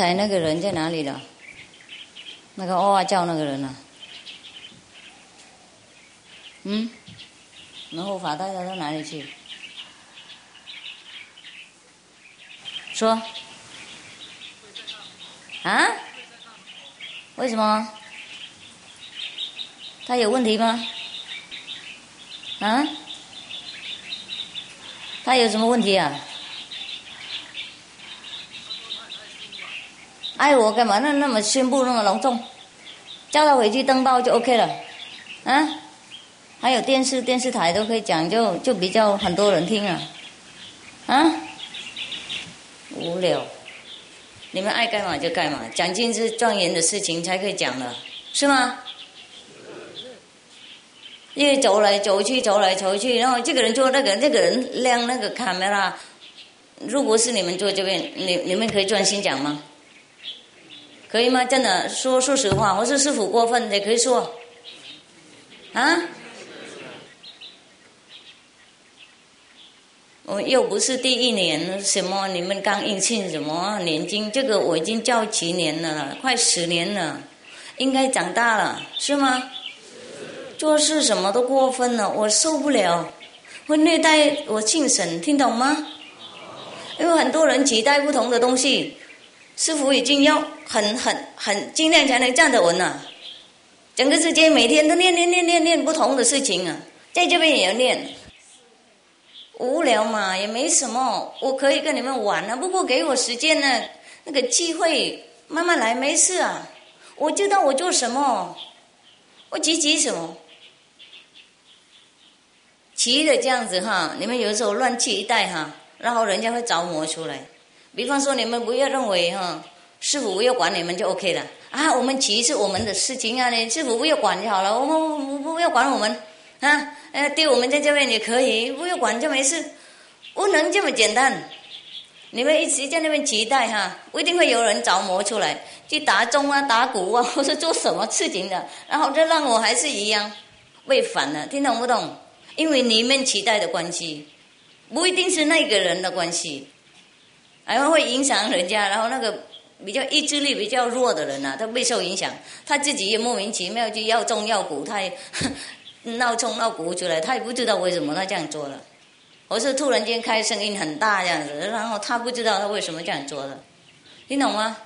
才那个人在哪里了？那个哇哇叫那个人呢？嗯？然后法大家到哪里去？说。啊？为什么？他有问题吗？啊？他有什么问题啊？爱我干嘛？那那么宣布那么隆重，叫他回去登报就 OK 了，啊？还有电视电视台都可以讲，就就比较很多人听啊，啊？无聊，你们爱干嘛就干嘛，讲金是状元的事情才可以讲的，是吗？因为走来走去，走来走去，然后这个人做那个，那个人亮那个卡梅拉。如果是你们坐这边，你你们可以专心讲吗？可以吗？真的说说实话，我说师傅过分也可以说，啊？我又不是第一年，什么你们刚应庆什么年金？这个我已经教几年了，快十年了，应该长大了，是吗？做事什么都过分了，我受不了，会虐待我庆婶，听懂吗？因为很多人期待不同的东西。师傅已经要很很很尽量才能站得稳呐，整个世界每天都念念念念念不同的事情啊，在这边也要念，无聊嘛也没什么，我可以跟你们玩啊，不过给我时间呢，那个机会慢慢来没事啊，我知道我做什么，我急急什么，急的这样子哈，你们有时候乱气一带哈，然后人家会着魔出来。比方说，你们不要认为哈，师傅不要管你们就 OK 了啊。我们骑是我们的事情啊，你师傅不要管就好了。我们不不要管我们啊，呃，对我们在这边也可以，不要管就没事，不能这么简单。你们一直在那边期待哈，不一定会有人着魔出来去打钟啊、打鼓啊，或是做什么事情的，然后这让我还是一样被反了，听懂不懂？因为你们期待的关系，不一定是那个人的关系。还会影响人家，然后那个比较意志力比较弱的人呐，他备受影响，他自己也莫名其妙就要中要鼓，他也闹钟闹鼓出来，他也不知道为什么他这样做了。我是突然间开声音很大这样子，然后他不知道他为什么这样做了，你懂吗？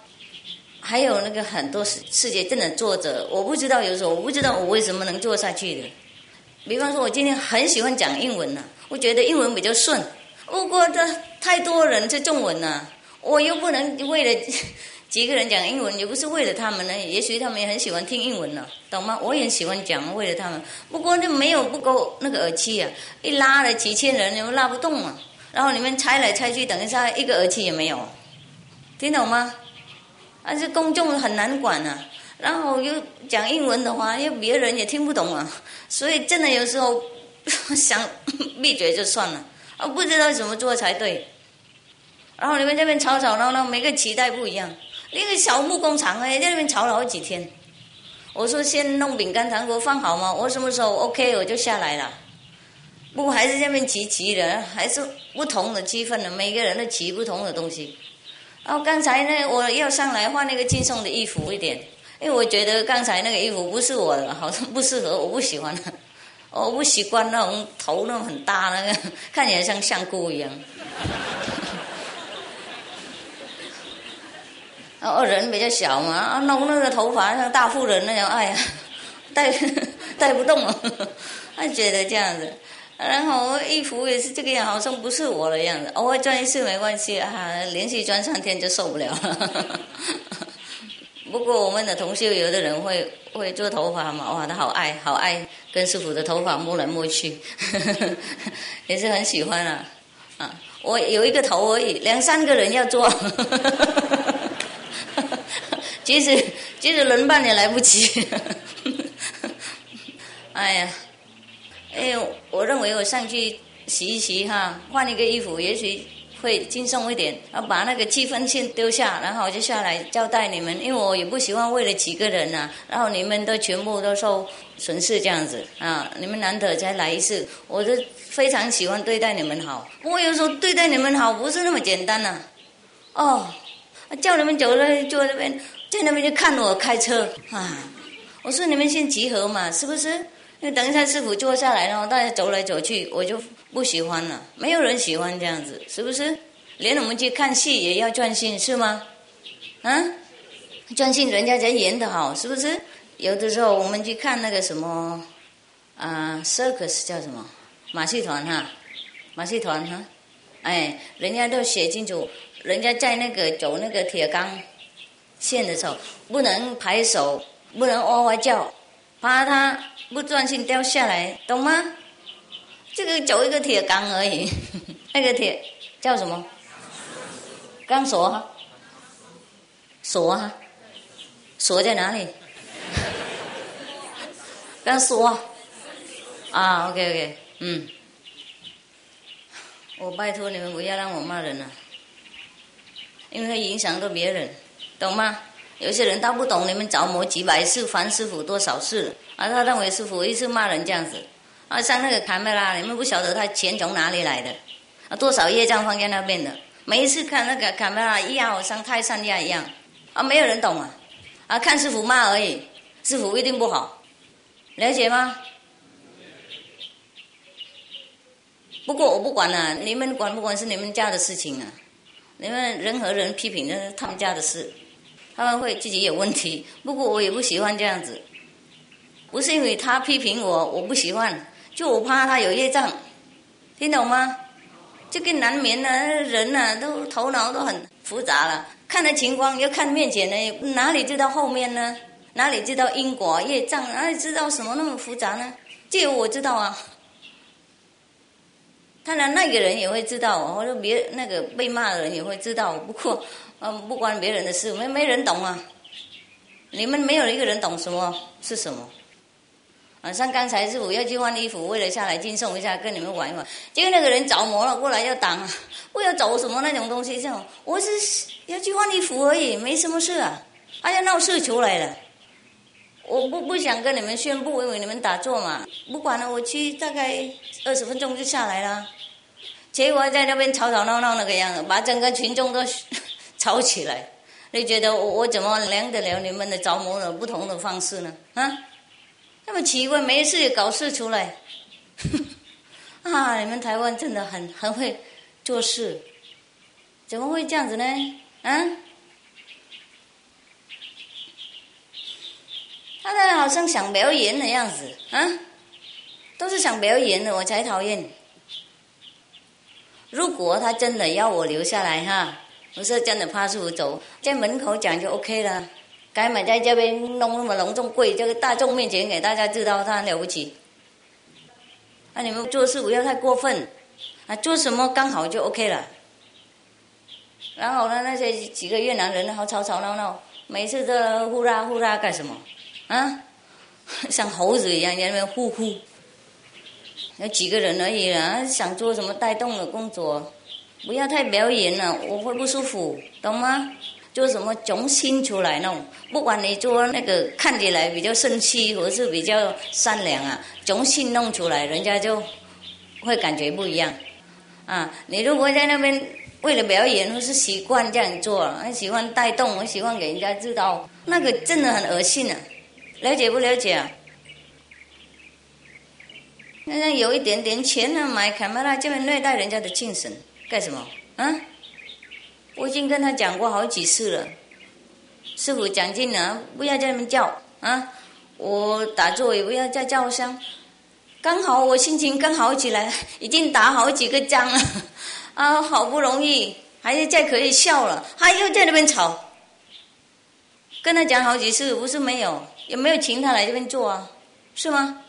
还有那个很多世界真的作者，我不知道有时候我不知道我为什么能做下去的。比方说，我今天很喜欢讲英文呐，我觉得英文比较顺。不过这太多人是中文了，我又不能为了 几个人讲英文，也不是为了他们呢。也许他们也很喜欢听英文呢，懂吗？我也喜欢讲，为了他们。不过就没有不够那个耳机啊，一拉了几千人，又拉不动啊。然后你们猜来猜去，等一下一个耳机也没有，听懂吗？但是公众很难管啊。然后又讲英文的话，又别人也听不懂啊。所以真的有时候 想 闭嘴就算了。啊不知道怎么做才对，然后你们这边吵吵闹闹，每个期待不一样。那个小木工厂哎，在那边吵了好几天。我说先弄饼干糖果放好吗？我什么时候 OK 我就下来了。不过还是这边齐齐的，还是不同的气氛的，每个人都齐不同的东西。然后刚才呢，我要上来换那个轻松的衣服一点，因为我觉得刚才那个衣服不是我的，好像不适合，我不喜欢。我不习惯那种头那种很大那个，看起来像香菇一样。哦人比较小嘛，啊弄那个头发像大富人那样，哎呀，带带 不动了，他觉得这样子。然后衣服也是这个样，好像不是我的样子。偶尔转一次没关系啊，连续转三天就受不了了。不过我们的同修有的人会会做头发嘛，哇，他好爱好爱跟师傅的头发摸来摸去，也是很喜欢啊。啊，我有一个头而已，两三个人要做，即使即使轮半也来不及。哎呀，哎呦，我认为我上去洗一洗哈，换一个衣服，也许。会轻松一点，然后把那个气氛先丢下，然后我就下来交代你们，因为我也不喜欢为了几个人呐，然后你们都全部都受损失这样子啊，你们难得才来一次，我就非常喜欢对待你们好。不过有时候对待你们好不是那么简单呐，哦，叫你们走了，坐那边，在那边就看我开车啊。我说你们先集合嘛，是不是？因为等一下师傅坐下来然后大家走来走去，我就不喜欢了。没有人喜欢这样子，是不是？连我们去看戏也要专心，是吗？啊，专心人家才演的好，是不是？有的时候我们去看那个什么啊，circus 叫什么马戏团哈，马戏团哈，哎，人家都写清楚，人家在那个走那个铁钢线的时候，不能拍手。不能哇哇叫，怕他不专心掉下来，懂吗？这个走一个铁钢而已，那个铁叫什么？钢索哈？锁哈？锁在哪里？钢索？啊，OK OK，嗯，我拜托你们不要让我骂人了，因为会影响到别人，懂吗？有些人他不懂，你们着魔几百次，烦师傅多少次，啊，他认为师傅一次骂人这样子，啊，像那个卡梅拉，你们不晓得他钱从哪里来的，啊，多少业障放在那边的，每一次看那个卡梅拉一样，像泰山压一样，啊，没有人懂啊，啊，看师傅骂而已，师傅一定不好，了解吗？不过我不管了，你们管不管是你们家的事情啊，你们人和人批评那是他们家的事。他们会自己有问题，不过我也不喜欢这样子，不是因为他批评我，我不喜欢，就我怕他有业障，听懂吗？这个难免呢，人呢都头脑都很复杂了，看的情况要看面前呢，哪里知道后面呢？哪里知道因果业障？哪里知道什么那么复杂呢？这我知道啊，当然那个人也会知道，或者别那个被骂的人也会知道，不过。嗯，不关别人的事，没没人懂啊！你们没有一个人懂什么是什么。啊，像刚才师傅要去换衣服，为了下来敬送一下，跟你们玩一玩。结果那个人着魔了，过来要挡，我要走什么那种东西，这种我是要去换衣服而已，没什么事啊。他要闹事出来了，我不不想跟你们宣布，因为你们打坐嘛。不管了，我去大概二十分钟就下来了。结果在那边吵吵闹闹那个样子，把整个群众都。吵起来，你觉得我我怎么量得了你们的着魔的不同的方式呢？啊，那么奇怪，没事也搞事出来，啊，你们台湾真的很很会做事，怎么会这样子呢？啊，他那好像想表演的样子啊，都是想表演的，我才讨厌。如果他真的要我留下来哈。我是真的，怕师傅走，在门口讲就 OK 了。该买在这边弄那么隆重贵，这个大众面前给大家知道他了不起。啊，你们做事不要太过分，啊，做什么刚好就 OK 了。然后呢，那些几个越南人好吵吵闹闹，每次都呼啦呼啦干什么？啊，像猴子一样在那边呼呼。有几个人而已啊，想做什么带动的工作。不要太表演了，我会不舒服，懂吗？做什么重心出来弄，不管你做那个看起来比较生气，或是比较善良啊，重心弄出来，人家就会感觉不一样。啊，你如果在那边为了表演，或是习惯这样做，喜欢带动，喜欢给人家知道，那个真的很恶心啊！了解不了解啊？那有一点点钱呢，买卡梅拉，就会虐待人家的精神。干什么？啊！我已经跟他讲过好几次了。师傅讲尽了，不要在那边叫啊！我打坐也不要再叫声。刚好我心情刚好起来，已经打好几个章了 啊！好不容易还是再可以笑了，他又在那边吵。跟他讲好几次，不是没有，也没有请他来这边坐啊？是吗？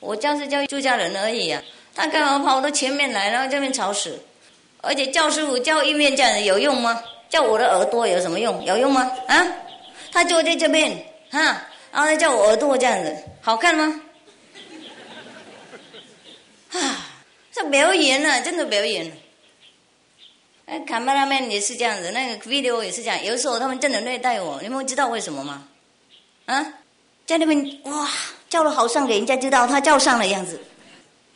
我叫是叫出家人而已啊，他干嘛跑到前面来，然后这边吵死？而且叫师傅叫一面这样子有用吗？叫我的耳朵有什么用？有用吗？啊，他坐在这边，哈，然后他叫我耳朵这样子，好看吗？啊，这表演了，真的表演了。哎，卡巴拉面也是这样子，那个 video 也是这样。有时候他们真的虐待我，你们知道为什么吗？啊，在那边哇，叫的好像给人家知道他叫上了样子，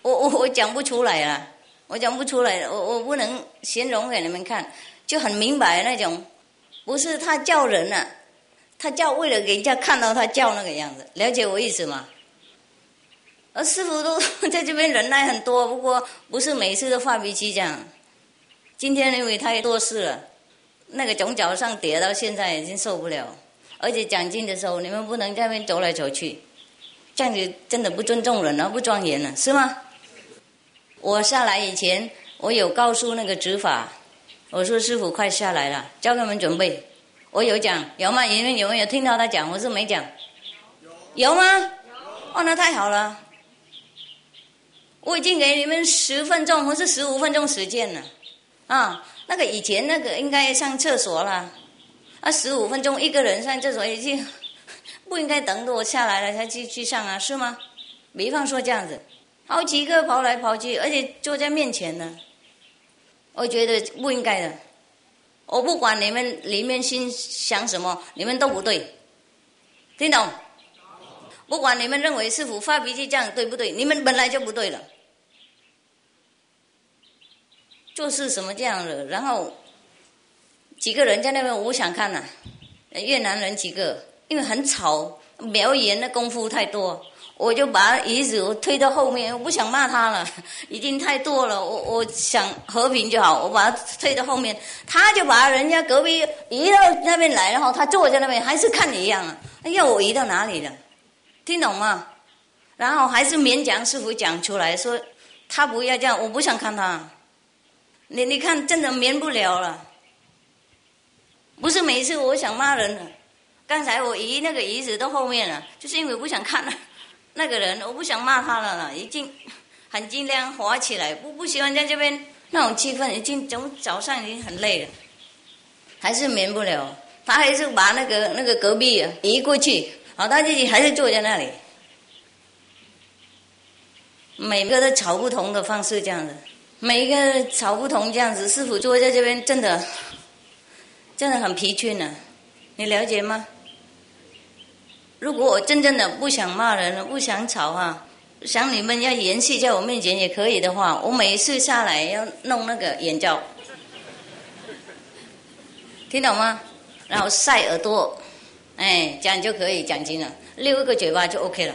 我我我讲不出来了。我讲不出来，我我不能形容给你们看，就很明白那种不是他叫人啊，他叫为了给人家看到他叫那个样子，了解我意思吗？而师傅都 在这边忍耐很多，不过不是每次都发脾气这样。今天因为太多事了，那个从脚上跌到现在已经受不了，而且讲经的时候你们不能在那边走来走去，这样子真的不尊重人了，不庄严了，是吗？我下来以前，我有告诉那个执法，我说师傅快下来了，叫他们准备。我有讲有吗？你们有没有听到他讲？我是没讲。有吗？哦，那太好了。我已经给你们十分钟或是十五分钟时间了，啊，那个以前那个应该上厕所了，啊，十五分钟一个人上厕所已经不应该等着我下来了才去去上啊，是吗？比方说这样子，好几个跑来跑去，而且坐在面前呢，我觉得不应该的。我不管你们里面心想什么，你们都不对，听懂？不管你们认为师傅发脾气这样对不对，你们本来就不对了。就是什么这样的，然后几个人在那边，我想看呐，越南人几个，因为很吵，表演的功夫太多，我就把椅子我推到后面，我不想骂他了，已经太多了，我我想和平就好，我把他推到后面，他就把人家隔壁移到那边来，然后他坐在那边，还是看你一样啊，要我移到哪里了？听懂吗？然后还是勉强师傅讲出来说，他不要这样，我不想看他。你你看，真的免不了了。不是每次我想骂人，刚才我移那个椅子到后面了，就是因为不想看了那个人，我不想骂他了了，已经很尽量活起来，不不喜欢在这边那种气氛，已经从早上已经很累了，还是免不了，他还是把那个那个隔壁移过去。好，他自己还是坐在那里，每个都吵不同的方式这样子，每一个吵不同这样子，师傅坐在这边真的，真的很疲倦呢，你了解吗？如果我真正的不想骂人，不想吵哈，想你们要延续在我面前也可以的话，我每一次下来要弄那个眼罩，听懂吗？然后晒耳朵。哎，这样就可以讲经了，六个嘴巴就 OK 了。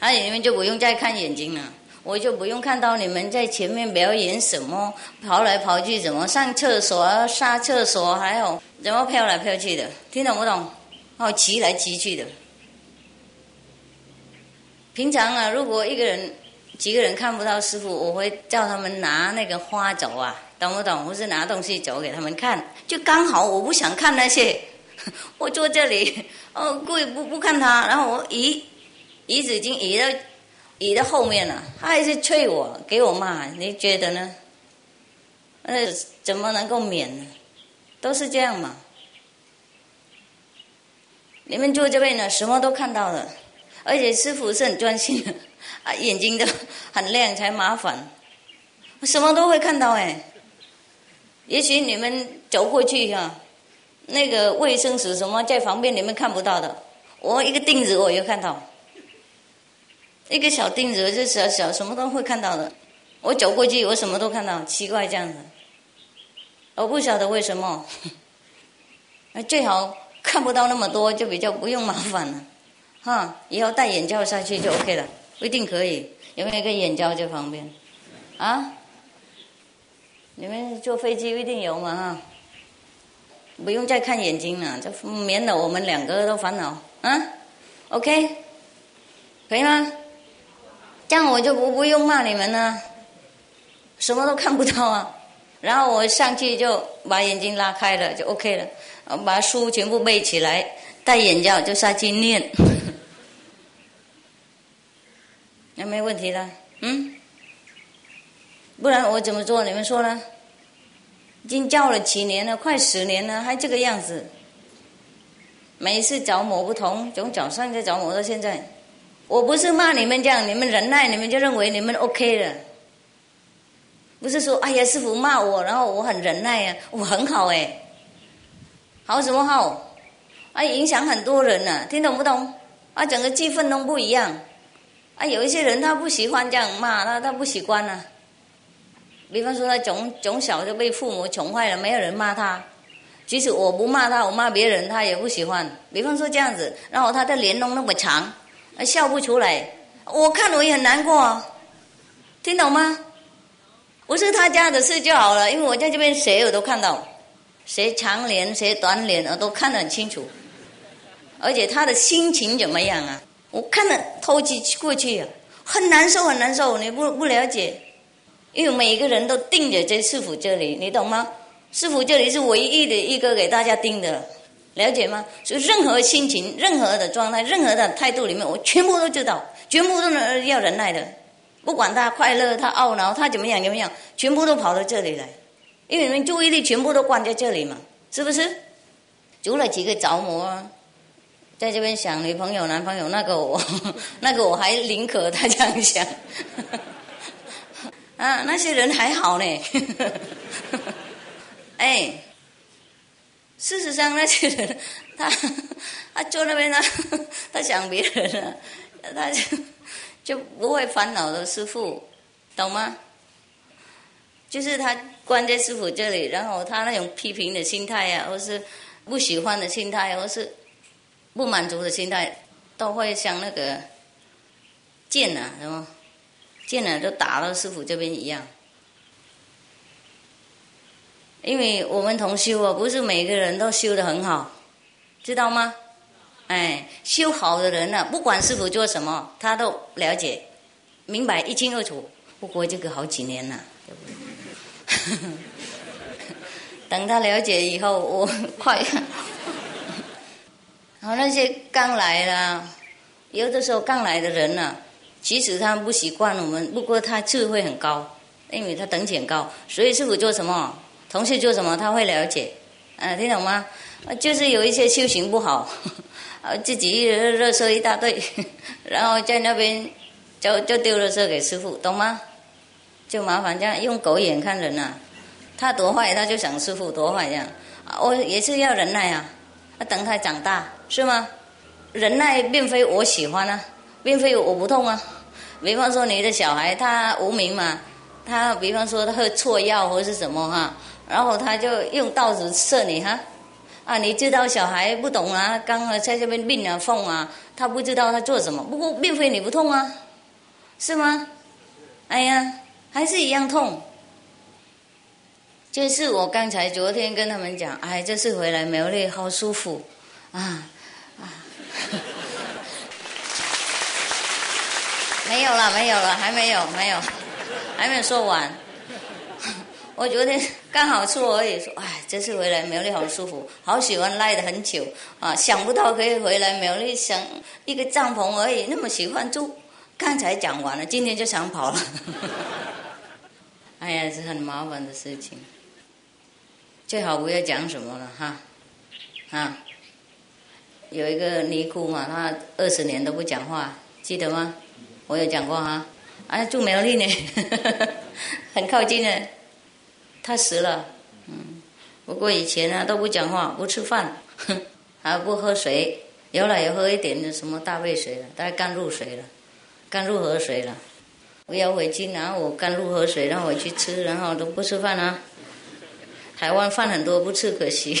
而且你们就不用再看眼睛了，我就不用看到你们在前面表演什么，跑来跑去，怎么上厕所、上厕所，还有怎么飘来飘去的，听懂不懂？哦，骑来骑去的。平常啊，如果一个人、几个人看不到师傅，我会叫他们拿那个花走啊，懂不懂？或是拿东西走给他们看，就刚好我不想看那些。我坐这里，哦，故意不不看他，然后我移椅子已经移到移到后面了，他还是催我给我骂，你觉得呢？呃，怎么能够免呢？都是这样嘛。你们坐这边呢，什么都看到了，而且师傅是很专心的，啊，眼睛都 很亮，才麻烦，什么都会看到哎。也许你们走过去哈。那个卫生纸什么在旁边，你们看不到的。我一个钉子我也看到，一个小钉子就小小什么都会看到的。我走过去，我什么都看到，奇怪这样子。我不晓得为什么，最好看不到那么多，就比较不用麻烦了。哈，以后戴眼罩下去就 OK 了，不一定可以。有没有一个眼罩在旁边？啊？你们坐飞机一定有嘛？哈？不用再看眼睛了，就免得我们两个都烦恼。啊，OK，可以吗？这样我就不不用骂你们了，什么都看不到啊。然后我上去就把眼睛拉开了，就 OK 了。把书全部背起来，戴眼罩就下去念，那没问题了。嗯，不然我怎么做？你们说呢？已经教了几年了，快十年了，还这个样子。每一次着魔不同，从早上就着魔到现在。我不是骂你们这样，你们忍耐，你们就认为你们 OK 了。不是说哎呀，师傅骂我，然后我很忍耐呀，我很好哎。好什么好？啊，影响很多人呢，听懂不懂？啊，整个气氛都不一样。啊，有一些人他不喜欢这样骂，他他不习惯呢。比方说，他从从小就被父母宠坏了，没有人骂他，即使我不骂他，我骂别人，他也不喜欢。比方说这样子，然后他的脸弄那么长，笑不出来，我看我也很难过，听懂吗？不是他家的事就好了，因为我在这边谁我都看到，谁长脸谁短脸我都看得很清楚，而且他的心情怎么样啊？我看得透气过去啊，很难受很难受，你不不了解，因为每一个人都定着在师傅这里，你懂吗？师傅这里是唯一的一个给大家盯的，了解吗？所以任何心情、任何的状态、任何的态度里面，我全部都知道，全部都能要忍耐的。不管他快乐，他懊恼，他怎么样怎么样，全部都跑到这里来，因为你们注意力全部都关在这里嘛，是不是？除了几个着魔啊，在这边想女朋友、男朋友，那个我，那个我还宁可他这样想。啊，那些人还好呢。哎，事实上那些人，他他坐那边呢，他想别人啊，他就。就不会烦恼的师傅，懂吗？就是他关在师傅这里，然后他那种批评的心态呀，或是不喜欢的心态，或是不满足的心态，都会像那个剑啊，什么剑啊，都打到师傅这边一样。因为我们同修啊，不是每个人都修的很好，知道吗？哎，修好的人呢，不管师傅做什么，他都了解、明白一清二楚。不过这个好几年了，等他了解以后，我快。然后那些刚来的，有的时候刚来的人呢，其实他不习惯我们，不过他智慧很高，因为他等级很高，所以师傅做什么，同事做什么，他会了解。嗯，听懂吗？就是有一些修行不好。啊，自己热热色一大堆，然后在那边就就丢了色给师傅，懂吗？就麻烦这样用狗眼看人呐，他多坏，他就想师傅多坏这样。我也是要忍耐啊，等他长大是吗？忍耐并非我喜欢啊，并非我不痛啊。比方说你的小孩他无名嘛，他比方说他喝错药或是什么哈，然后他就用刀子射你哈。啊，你知道小孩不懂啊，刚在这边病啊、缝啊，他不知道他做什么。不过并非你不痛啊，是吗？哎呀，还是一样痛。就是我刚才昨天跟他们讲，哎，这次回来苗栗好舒服，啊啊，没有了，没有了，还没有，没有，还没有说完。我昨天刚好说而已，说哎，这次回来苗栗好舒服，好喜欢赖的很久啊，想不到可以回来苗栗，想一个帐篷而已，那么喜欢住。刚才讲完了，今天就想跑了。哎呀，是很麻烦的事情，最好不要讲什么了哈。啊，有一个尼姑嘛，她二十年都不讲话，记得吗？我有讲过哈。啊，住苗栗呢，很靠近的。他死了，嗯，不过以前呢都不讲话，不吃饭，还不喝水，有了也喝一点的什么大胃水了，大概甘露水了，甘露河水了。我要回去拿我甘露河水，让我去吃，然后都不吃饭啊。台湾饭很多不吃可惜，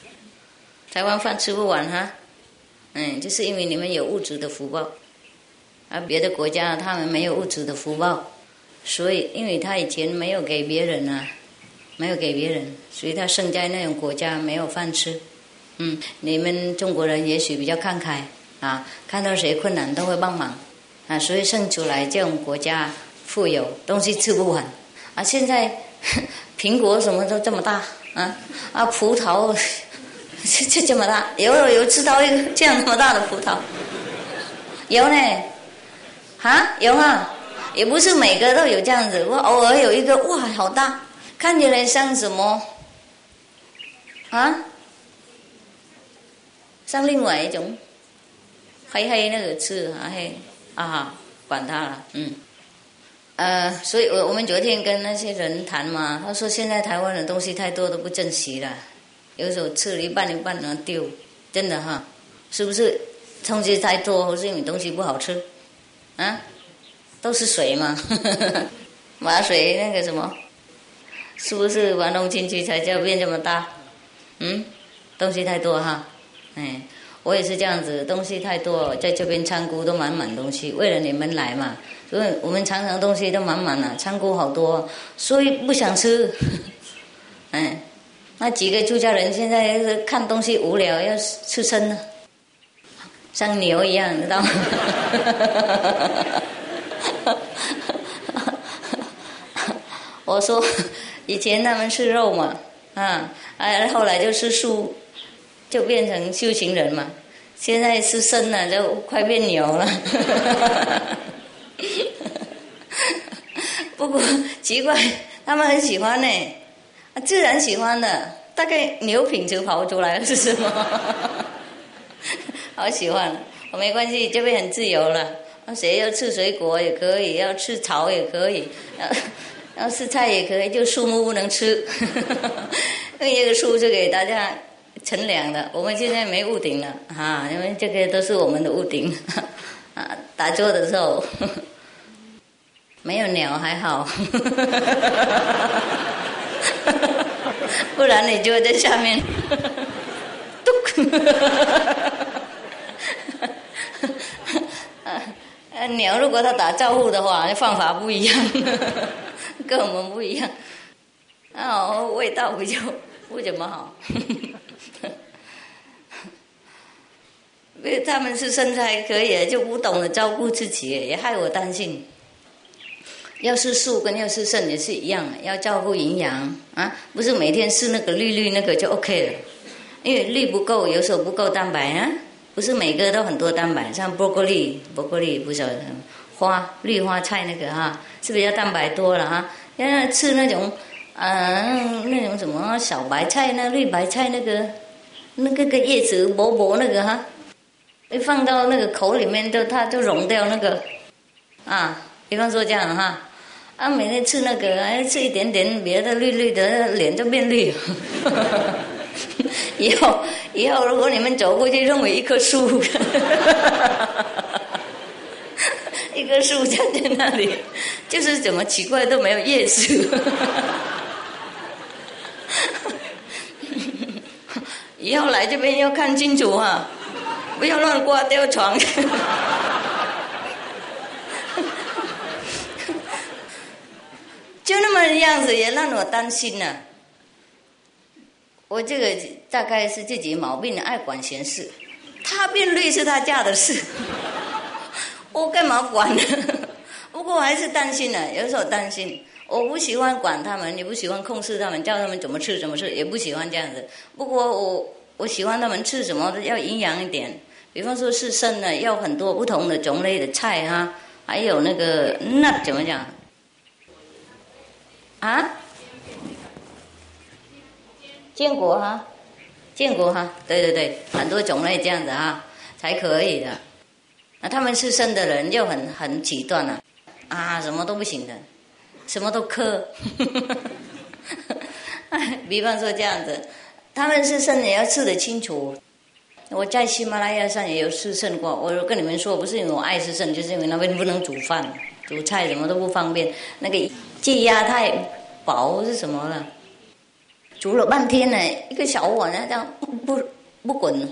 台湾饭吃不完哈，嗯，就是因为你们有物质的福报，而别的国家他们没有物质的福报。所以，因为他以前没有给别人啊，没有给别人，所以他生在那种国家没有饭吃。嗯，你们中国人也许比较慷慨啊，看到谁困难都会帮忙啊，所以生出来这种国家富有，东西吃不完。啊。现在 苹果什么都这么大啊啊，葡萄 就这么大，有有吃到一个这样那么大的葡萄，有呢，啊有啊。也不是每个都有这样子，我偶尔有一个哇，好大，看起来像什么？啊？像另外一种。黑黑那个刺啊嘿。啊，管他了，嗯，呃，所以我我们昨天跟那些人谈嘛，他说现在台湾的东西太多都不珍惜了，有时候吃了一半一半能丢，真的哈，是不是？东西太多，或是因为东西不好吃啊？都是水嘛，马水那个什么，是不是玩弄进去才叫变这么大？嗯，东西太多哈，哎，我也是这样子，东西太多，在这边仓库都满满东西，为了你们来嘛，所以我们常常东西都满满了，仓库好多，所以不想吃，哎，那几个出家人现在看东西无聊，要吃生呢，像牛一样，知道吗？我说，以前他们吃肉嘛，啊，哎，后来就吃素，就变成修行人嘛。现在是生了，就快变牛了。不过奇怪，他们很喜欢呢，自然喜欢的。大概牛品就跑出来了是什么？好喜欢，我没关系，这边很自由了。谁要吃水果也可以，要吃草也可以。要要吃菜也可以，就树木不能吃。因为这个树就给大家乘凉的，我们现在没屋顶了啊，因为这个都是我们的屋顶。啊，打坐的时候 没有鸟还好，不然你就会在下面。鸟如果它打招呼的话，方法不一样。跟我们不一样，哦，味道比较不怎么好。因为他们是身材可以，就不懂得照顾自己，也害我担心。要是素跟要是肾也是一样，要照顾营养啊，不是每天吃那个绿绿那个就 OK 了。因为绿不够，有时候不够蛋白啊，不是每个都很多蛋白，像波格利，波格利不晓得。花绿花菜那个哈是比较蛋白多了哈，要吃那种嗯那种什么小白菜那绿白菜那个那个个叶子薄薄那个哈，一放到那个口里面就它就溶掉那个啊，比方说这样哈，啊每天吃那个哎吃一点点别的绿绿的脸就变绿，以后以后如果你们走过去认为一棵树。一棵树站在那里，就是怎么奇怪都没有叶子。以后来这边要看清楚哈，不要乱挂掉床。就那么样子也让我担心呢。我这个大概是自己毛病，爱管闲事。他变绿是他家的事。我干嘛管呢？不过我还是担心呢，有时候担心。我不喜欢管他们，也不喜欢控制他们，叫他们怎么吃怎么吃，也不喜欢这样子。不过我我喜欢他们吃什么要营养一点，比方说是生的，要很多不同的种类的菜哈，还有那个那怎么讲？啊？坚果哈，坚果哈，对对对，很多种类这样子哈，才可以的。那他们是生的人就很很极端了，啊，什么都不行的，什么都磕。比方说这样子，他们是生也要吃得清楚。我在喜马拉雅上也有吃肾过，我跟你们说，不是因为我爱吃肾，就是因为那边不能煮饭，煮菜什么都不方便。那个鸡鸭太薄是什么了？煮了半天呢，一个小碗这样不不滚，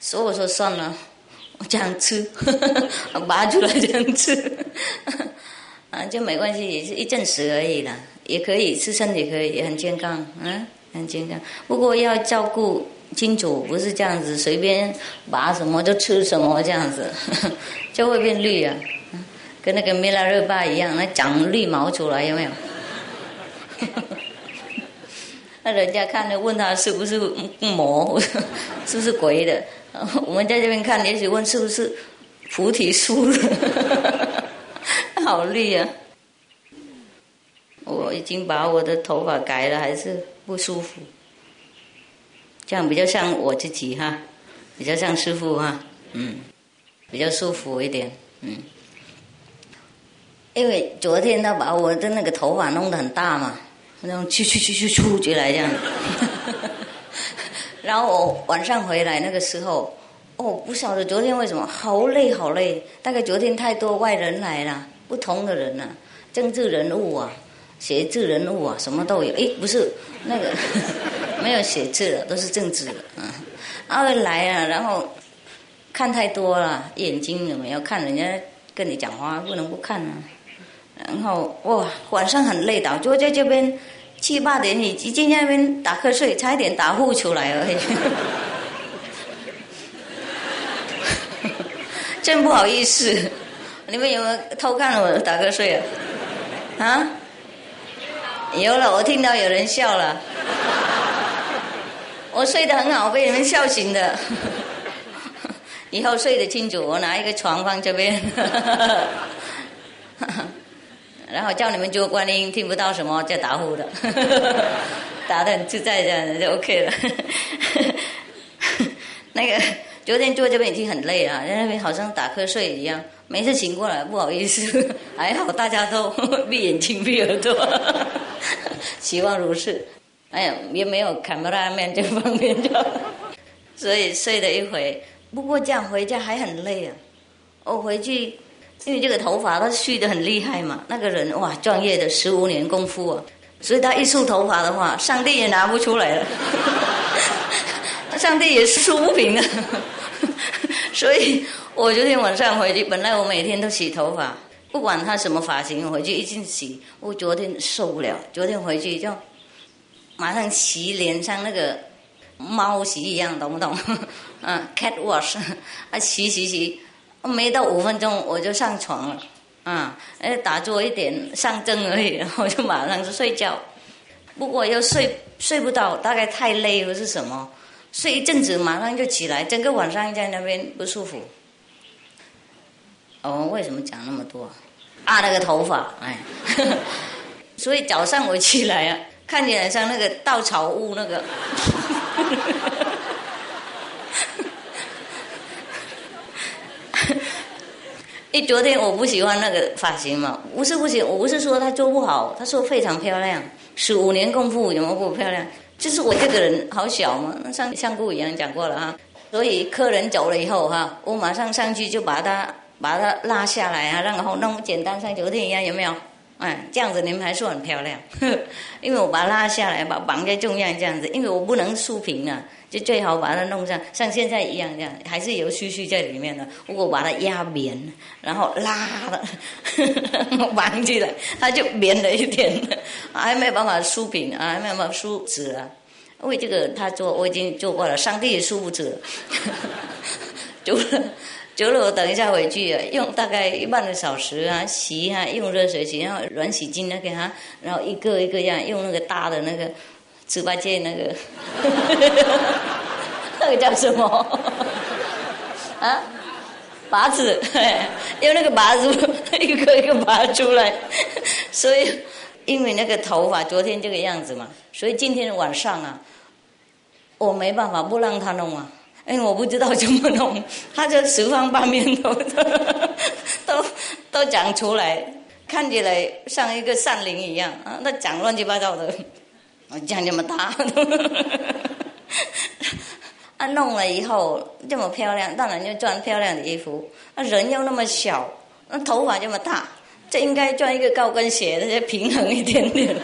所以我说算了。我这样吃，拔出来这样吃，啊，就没关系，也是一阵食而已啦，也可以吃生也可以，也很健康，嗯，很健康。不过要照顾清楚，不是这样子随便拔什么就吃什么这样子，就会变绿啊，跟那个米拉热巴一样，那长绿毛出来有没有？那人家看了问他是不是魔，是不是鬼的？我们在这边看，也许问是不是菩提树好绿啊！我已经把我的头发改了，还是不舒服。这样比较像我自己哈，比较像师傅哈，嗯，比较舒服一点，嗯。因为昨天他把我的那个头发弄得很大嘛，那种去去去去出就来这样。然后我晚上回来那个时候，哦，不晓得昨天为什么好累好累，大概昨天太多外人来了，不同的人呐，政治人物啊，写字人物啊，什么都有。哎，不是那个，没有写字了，都是正字了。嗯，然后来啊，然后看太多了，眼睛有没有看人家跟你讲话，不能不看啊。然后哇，晚上很累的，就在这边七八点，你一进那边打瞌睡，差一点打呼出来了。真不好意思，你们有没有偷看我打瞌睡啊？啊？有了，我听到有人笑了。我睡得很好，被你们笑醒的。以后睡得清楚，我拿一个床放这边，然后叫你们做观音，听不到什么就打呼的，打的很自在，这样子就 OK 了。那个昨天坐这边已经很累了，在那边好像打瞌睡一样，每次醒过来不好意思，还好大家都闭眼睛闭耳朵。希望如是，哎呀，也没有看不拉面这方面的，所以睡了一回。不过这样回家还很累啊。我回去，因为这个头发它蓄的很厉害嘛。那个人哇，专业的十五年功夫啊，所以他一梳头发的话，上帝也拿不出来了，上帝也梳不平了。所以我昨天晚上回去，本来我每天都洗头发。不管他什么发型，回去一定洗。我昨天受不了，昨天回去就马上洗脸，像那个猫洗一样，懂不懂？嗯，cat wash，啊，洗洗洗，没到五分钟我就上床了。啊，哎，打坐一点上阵而已，然后就马上就睡觉。不过又睡睡不到，大概太累或是什么，睡一阵子马上就起来，整个晚上在那边不舒服。哦，为什么讲那么多？啊，那个头发，哎，所以早上我起来啊，看起来像那个稻草屋那个。因 为昨天我不喜欢那个发型嘛，不是不行，我不是说他做不好，他说非常漂亮，十五年功夫有没有不漂亮？就是我这个人好小嘛，像像顾一样讲过了哈，所以客人走了以后哈，我马上上去就把他。把它拉下来啊，然后弄简单像昨天一样，有没有？哎，这样子你们还是很漂亮。因为我把它拉下来，把绑在中央这样子，因为我不能竖平啊，就最好把它弄上像现在一样这样，还是有须须在里面的。如果把它压扁，然后拉了 绑起来，它就扁了一点，还没有办法竖平啊，还没有办法竖直啊。为这个他做，我已经做过了，上帝也竖不直，就。久了，我等一下回去啊，用大概一半个小时啊，洗啊，用热水洗，然后软洗巾那个哈，然后一个一个样，用那个大的那个猪八戒那个，那个叫什么？啊，拔子，用那个拔子一个一个拔出来。所以，因为那个头发昨天这个样子嘛，所以今天晚上啊，我没办法不让他弄啊。因为我不知道怎么弄，他就十方八面都 都都讲出来，看起来像一个善灵一样啊！他讲乱七八糟的，我讲这么大，啊，弄了以后这么漂亮，当然就穿漂亮的衣服。那人又那么小，那头发这么大，这应该穿一个高跟鞋，那就平衡一点点。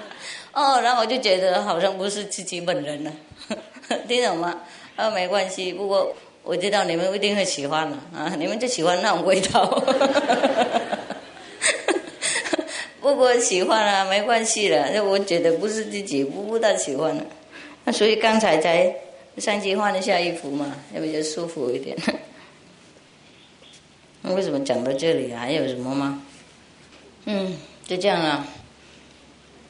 哦，然后我就觉得好像不是自己本人了，听懂吗？啊，没关系，不过我知道你们一定会喜欢的啊！你们就喜欢那种味道，不过喜欢啊，没关系的。那我觉得不是自己不不大喜欢了，那所以刚才才上去换了下衣服嘛，要不就舒服一点。那为什么讲到这里还有什么吗？嗯，就这样了，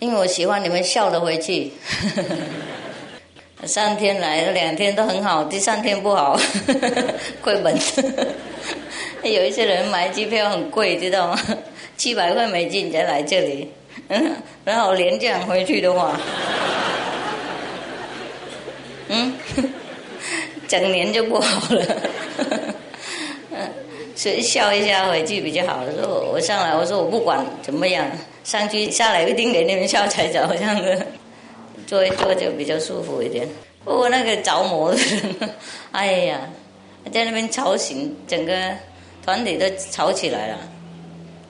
因为我喜欢你们笑着回去。三天来了，两天都很好，第三天不好，亏本。有一些人买机票很贵，知道吗？七百块美金才来这里，然后连这样回去的话，嗯，整年就不好了。所以笑一下回去比较好。说我上来，我说我不管怎么样，上去下来一定给你们笑才走，这样子。坐一坐就比较舒服一点。不过那个着魔的人，哎呀，在那边吵醒整个团体都吵起来了。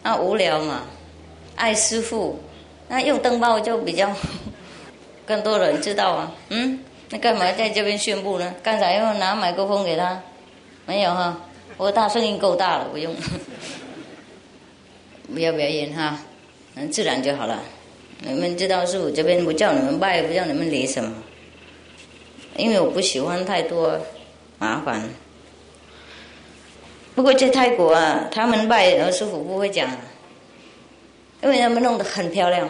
那无聊嘛，爱师傅，那用灯泡就比较 更多人知道啊。嗯，那干嘛在这边宣布呢？刚才要拿麦克风给他，没有哈？我大声音够大了，不用。不要表演哈，很自然就好了。你们知道师傅这边不叫你们拜，不叫你们理什么，因为我不喜欢太多麻烦。不过在泰国啊，他们拜，师傅不会讲，因为他们弄得很漂亮。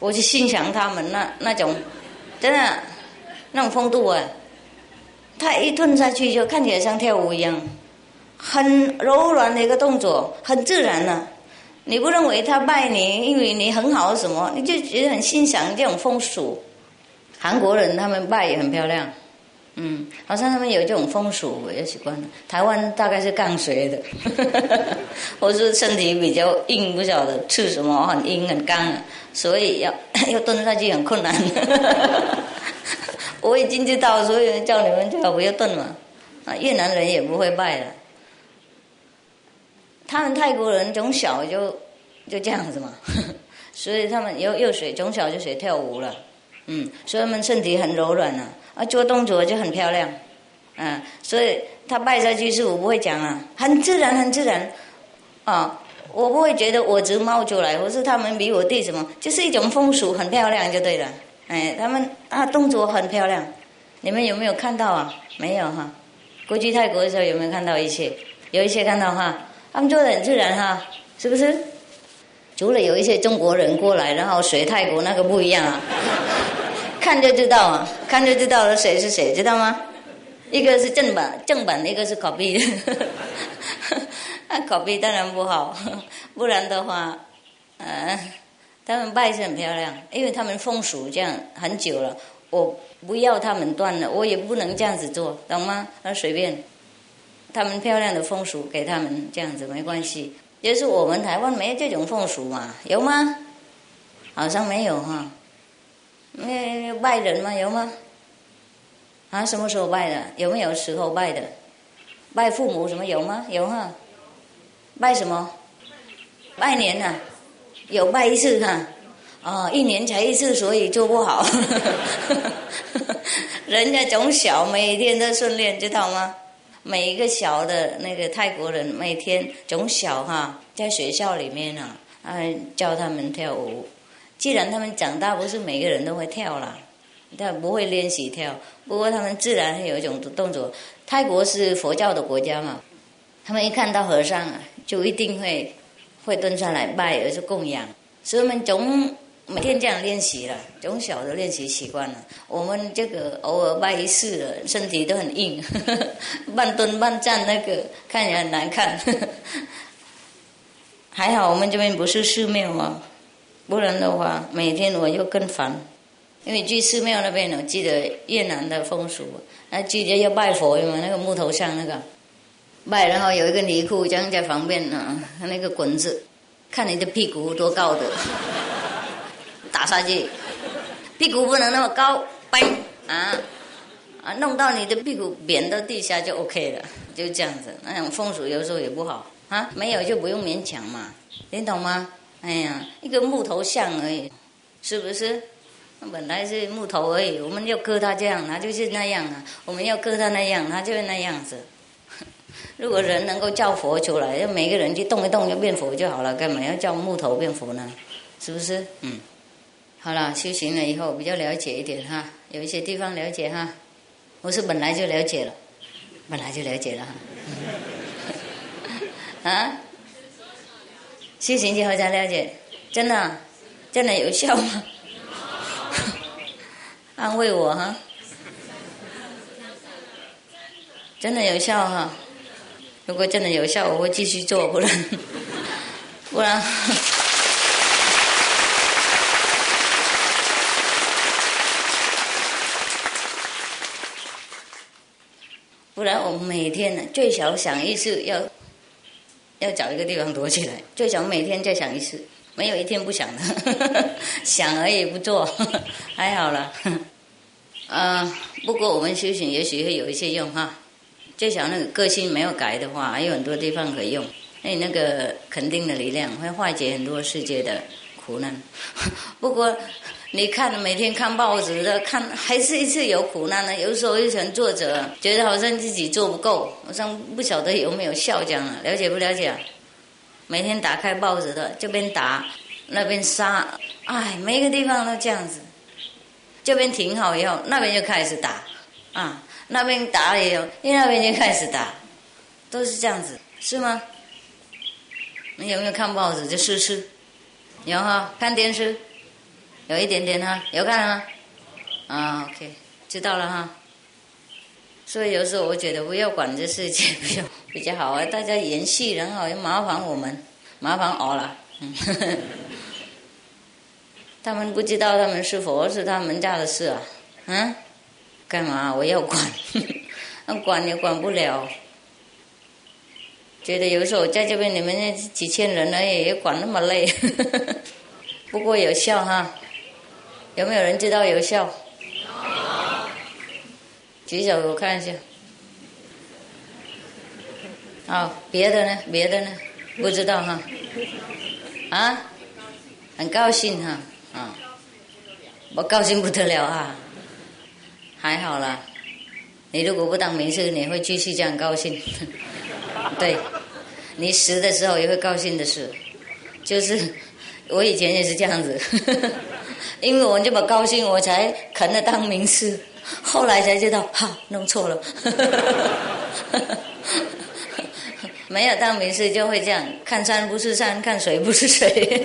我就欣赏他们那那种，真的那种风度啊。他一吞下去就看起来像跳舞一样，很柔软的一个动作，很自然的。你不认为他拜你，因为你很好什么，你就觉得很欣赏这种风俗。韩国人他们拜也很漂亮。嗯，好像他们有这种风俗，我也习惯了。台湾大概是刚学的，我是身体比较硬，不晓得吃什么很硬很干，所以要 要蹲下去很困难。我已经知道，所以叫你们最好不要蹲嘛。啊，越南人也不会拜的，他们泰国人从小就就这样子嘛，所以他们又又学从小就学跳舞了。嗯，所以他们身体很柔软啊。啊，做动作就很漂亮，嗯，所以他拜下去是我不会讲啊，很自然，很自然，啊，我不会觉得我只冒出来，或是他们比我弟什么，就是一种风俗，很漂亮就对了，哎，他们啊动作很漂亮，你们有没有看到啊？没有哈，过去泰国的时候有没有看到一些？有一些看到哈，他们做的很自然哈，是不是？除了有一些中国人过来，然后学泰国那个不一样啊。看就知道啊，看就知道了谁是谁，知道吗？一个是正版正版，一个是 copy。那 copy 当然不好，不然的话，呃，他们拜是很漂亮，因为他们风俗这样很久了。我不要他们断了，我也不能这样子做，懂吗？那随便，他们漂亮的风俗给他们这样子没关系。就是我们台湾没有这种风俗嘛，有吗？好像没有哈。那拜人吗？有吗？啊，什么时候拜的？有没有时候拜的？拜父母什么有吗？有哈。拜什么？拜年呐，有拜一次哈。哦，一年才一次，所以做不好。人家从小每天都训练，知道吗？每一个小的那个泰国人，每天从小哈，在学校里面啊，啊，教他们跳舞。既然他们长大，不是每个人都会跳啦，他不会练习跳。不过他们自然有一种动作。泰国是佛教的国家嘛，他们一看到和尚啊，就一定会会蹲下来拜，而是供养。所以我们从每天这样练习了，从小的练习习惯了。我们这个偶尔拜一次了，身体都很硬，半蹲半站，那个看起来很难看。还好我们这边不是寺庙嘛。不然的话，每天我就更烦，因为去寺庙那边呢，记得越南的风俗，那记得要拜佛嘛，那个木头像那个拜，然后有一个泥库这样在旁边呢，那个滚子，看你的屁股多高的，打下去，屁股不能那么高，掰啊啊，弄到你的屁股扁到地下就 OK 了，就这样子，那种风俗有时候也不好啊，没有就不用勉强嘛，你懂吗？哎呀，一个木头像而已，是不是？本来是木头而已，我们要割它这样，它就是那样啊。我们要割它那样，它就是那样子。如果人能够叫佛出来，要每个人去动一动就变佛就好了，干嘛要叫木头变佛呢？是不是？嗯，好了，修行了以后比较了解一点哈，有一些地方了解哈。我是本来就了解了，本来就了解了哈。啊？修行之后才了解，真的，真的有效吗？安慰我哈，真的有效哈。如果真的有效，我会继续做，不然，不然，不然我每天呢最少想一次要。要找一个地方躲起来，最少每天再想一次，没有一天不想的，想而已不做，还好了。啊，不过我们修行也许会有一些用哈，最少那个个性没有改的话，还有很多地方可以用。哎，那个肯定的力量会化解很多世界的苦难。不过你看每天看报纸的，看还是一次有苦难呢。有时候一想作者觉得好像自己做不够，好像不晓得有没有效这样？了解不了解？每天打开报纸的，这边打，那边杀，哎，每个地方都这样子。这边停好以后，那边就开始打，啊，那边打了以后，你那边就开始打，都是这样子，是吗？你有没有看报纸？就试试，有哈？看电视，有一点点哈，有看吗？啊，OK，知道了哈。所以有时候我觉得不要管这事情，比较 比较好啊。大家演戏人好，又麻烦我们，麻烦我了。嗯 他们不知道他们是佛是他们家的事啊，嗯，干嘛我要管？那管也管不了。觉得有时候在这边你们那几千人呢，也管那么累，不过有效哈。有没有人知道有效？举手我看一下。好，别的呢？别的呢？不知道哈。啊？很高兴哈。啊，我高兴不得了啊！还好啦，你如果不当名士，你会继续这样高兴。对，你死的时候也会高兴的事，就是我以前也是这样子，因为我这么高兴，我才肯的当名师，后来才知道，哈，弄错了。没有当名师就会这样，看山不是山，看水不是水。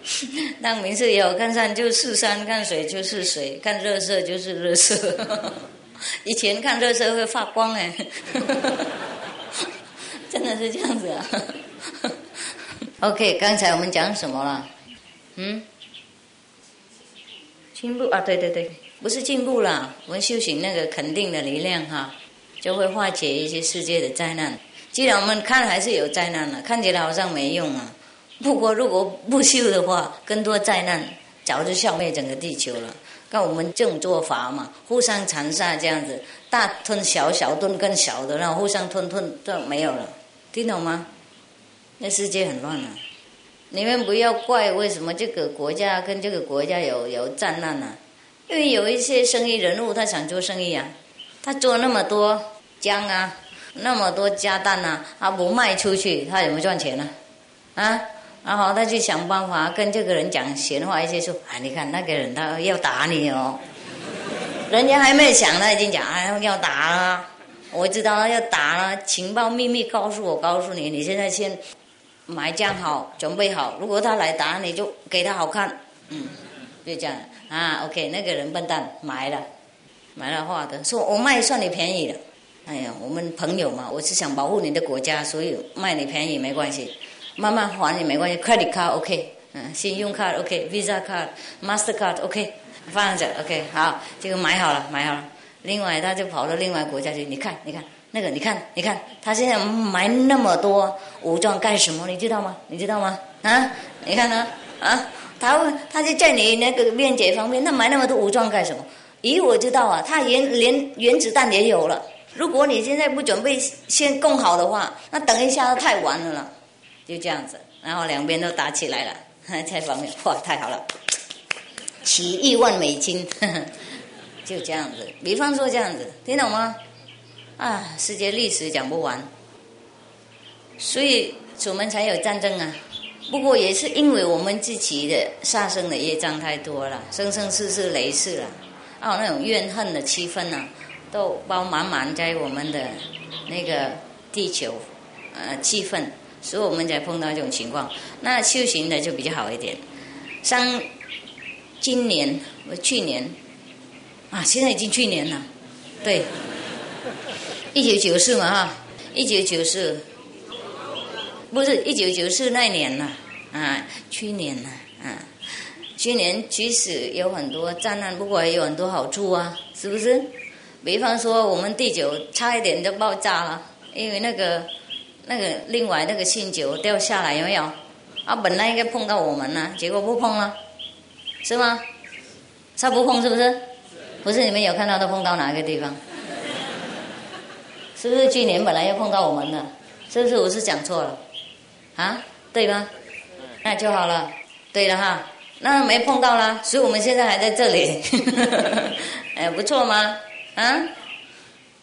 当名士有看山就是山，看水就是水，看热色就是热色。以前看热色会发光哎，真的是这样子啊。OK，刚才我们讲什么了？嗯？进步啊，对对对，不是进步了，我们修行那个肯定的力量哈，就会化解一些世界的灾难。既然我们看还是有灾难了，看起来好像没用啊。不过如果不修的话，更多灾难早就消灭整个地球了。看我们这种做法嘛，互相残杀这样子，大吞小，小吞更小的，然后互相吞吞都没有了，听懂吗？那世界很乱啊！你们不要怪为什么这个国家跟这个国家有有战乱呢？因为有一些生意人物他想做生意啊，他做那么多姜啊。那么多家蛋呐，他不卖出去，他怎么赚钱呢？啊，然后他去想办法跟这个人讲闲话，一些说，啊，你看那个人他要打你哦，人家还没想呢，已经讲啊要打了，我知道要打了，情报秘密告诉我，告诉你，你现在先买酱好，准备好，如果他来打你就给他好看，嗯，就这样啊，OK，那个人笨蛋买了，买了画的，说我卖算你便宜了。哎呀，我们朋友嘛，我是想保护你的国家，所以卖你便宜没关系，慢慢还也没关系。Credit card OK，嗯，信用卡 OK，Visa card，Master card OK，放着 OK，好，这个买好了，买好了。另外，他就跑到另外国家去，你看，你看那个，你看，你看，他现在埋那么多武装干什么？你知道吗？你知道吗？啊，你看呢？啊，他他就在你那个面解方面，他埋那么多武装干什么？咦，我知道啊，他原连原子弹也有了。如果你现在不准备先供好的话，那等一下太晚了了，就这样子，然后两边都打起来了，在方面，哇，太好了，起亿万美金，就这样子。比方说这样子，听懂吗？啊，世界历史讲不完，所以我们才有战争啊。不过也是因为我们自己的杀生的业障太多了，生生世世累世了，啊，那种怨恨的气氛呢。都包满满在我们的那个地球，呃，气氛，所以我们才碰到这种情况。那修行的就比较好一点。像今年，我去年，啊，现在已经去年了，对，一九九四嘛哈，一九九四，不是一九九四那年呐，啊，去年呐，啊，去年其实有很多灾难，不过也有很多好处啊，是不是？比方说，我们第九差一点就爆炸了，因为那个那个另外那个星球掉下来有没有？啊，本来应该碰到我们呢，结果不碰了，是吗？他不碰是不是？不是你们有看到他碰到哪个地方？是不是去年本来要碰到我们的？是不是我是讲错了？啊，对吗？那就好了。对了哈，那没碰到啦，所以我们现在还在这里，哎，不错吗？啊，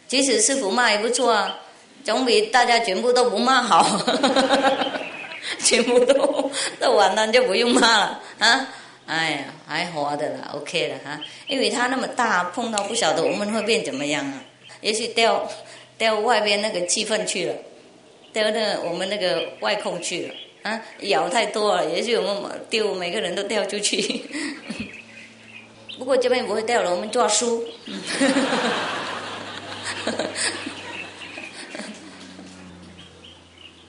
即使师傅骂也不错啊，总比大家全部都不骂好，全部都都完了就不用骂了啊。哎呀，还活的啦，OK 了哈，因为他那么大，碰到不晓得我们会变怎么样啊？也许掉掉外边那个气氛去了，掉那我们那个外空去了。啊，咬太多了，也许我们丢，每个人都掉出去。不过这边不会掉了，我们抓书。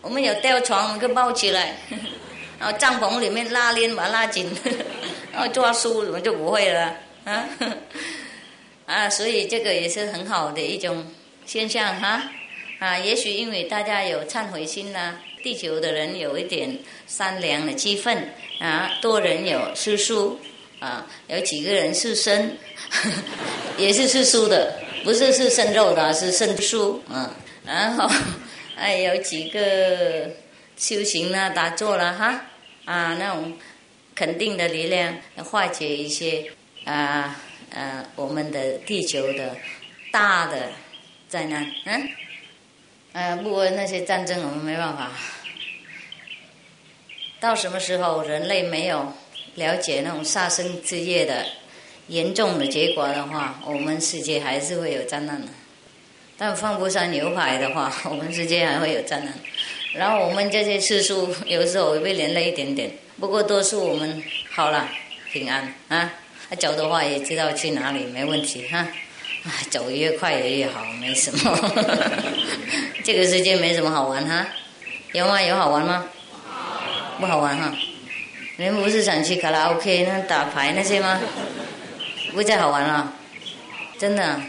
我们有吊床，我们就抱起来，然后帐篷里面拉链把它拉紧，然后抓书我们就不会了啊。啊，所以这个也是很好的一种现象哈。啊，也许因为大家有忏悔心呐。地球的人有一点善良的气氛啊，多人有吃素啊，有几个人是生，也是吃素的，不是是生肉的，是生素啊。然后 哎，有几个修行啦、打坐了哈啊，那种肯定的力量，化解一些啊呃我们的地球的大的灾难嗯。呃，不过那些战争我们没办法。到什么时候人类没有了解那种杀生之业的严重的结果的话，我们世界还是会有灾难的。但放不上牛排的话，我们世界还会有灾难。然后我们这些次数有时候会被连累一点点，不过多数我们好了，平安啊。走的话也知道去哪里，没问题哈。走越快也越好，没什么。这个世界没什么好玩哈，有吗？有好玩吗？不好玩哈。你们不是想去卡拉 OK 那打牌那些吗？不再好玩了，真的，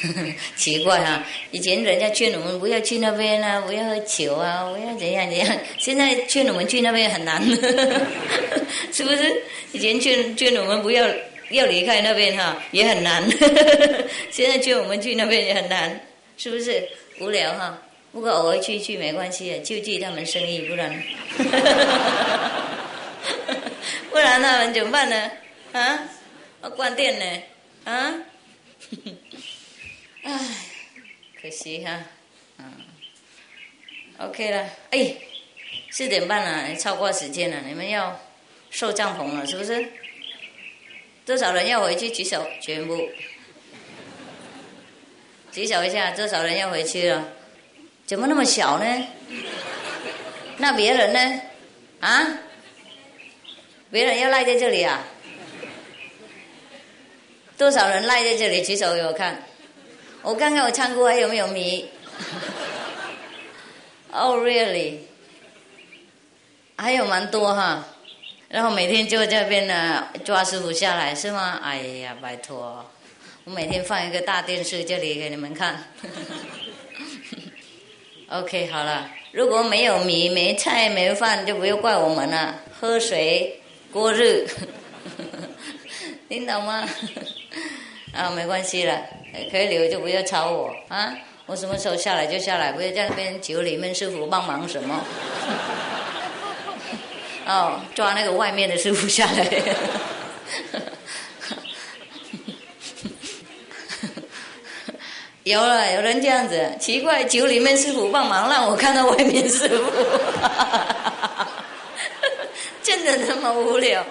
奇怪哈。以前人家劝我们不要去那边啊，不要喝酒啊，不要怎样怎样。现在劝我们去那边很难，是不是？以前劝劝我们不要要离开那边哈，也很难。现在劝我们去那边也很难，是不是？无聊哈，不过偶尔去去没关系啊，救济他们生意，不然，不然他们怎么办呢？啊，要关店呢？啊，唉，可惜哈，嗯，OK 了，哎，四点半了，超过时间了，你们要收帐篷了，是不是？多少人要回去举手？全部。举手一下，多少人要回去了？怎么那么小呢？那别人呢？啊？别人要赖在这里啊？多少人赖在这里？举手给我看。我看看我仓库还有没有米。Oh really？还有蛮多哈。然后每天就这边呢抓师傅下来是吗？哎呀，拜托。我每天放一个大电视这里给你们看。OK，好了，如果没有米、没菜、没饭，就不要怪我们了。喝水过日，听懂吗？啊，没关系了，可以留就不要吵我啊！我什么时候下来就下来，不要在那边酒里面师傅帮忙什么。哦，抓那个外面的师傅下来。有了，有人这样子，奇怪，酒里面师傅帮忙，让我看到外面师傅，真的那么无聊？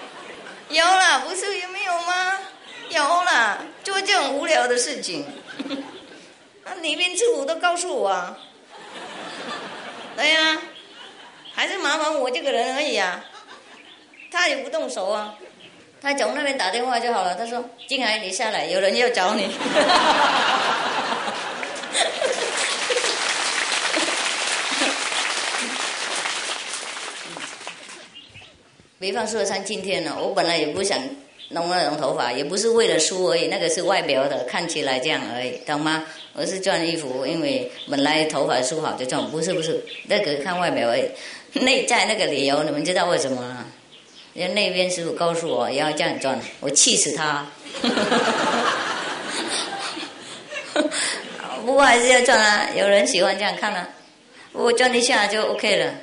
有了，不是有没有吗？有了，做这种无聊的事情，那里面师傅都告诉我，啊，对呀，还是麻烦我这个人而已啊，他也不动手啊，他从那边打电话就好了，他说：“静海，你下来，有人要找你。”比方说像今天呢，我本来也不想弄那种头发，也不是为了梳而已，那个是外表的，看起来这样而已，懂吗？我是穿衣服，因为本来头发梳好就这样，不是不是，那个看外表而已。内在那个理由，你们知道为什么吗？因为那边师傅告诉我要这样转，我气死他。不过还是要转啊，有人喜欢这样看啊，我转一下就 OK 了。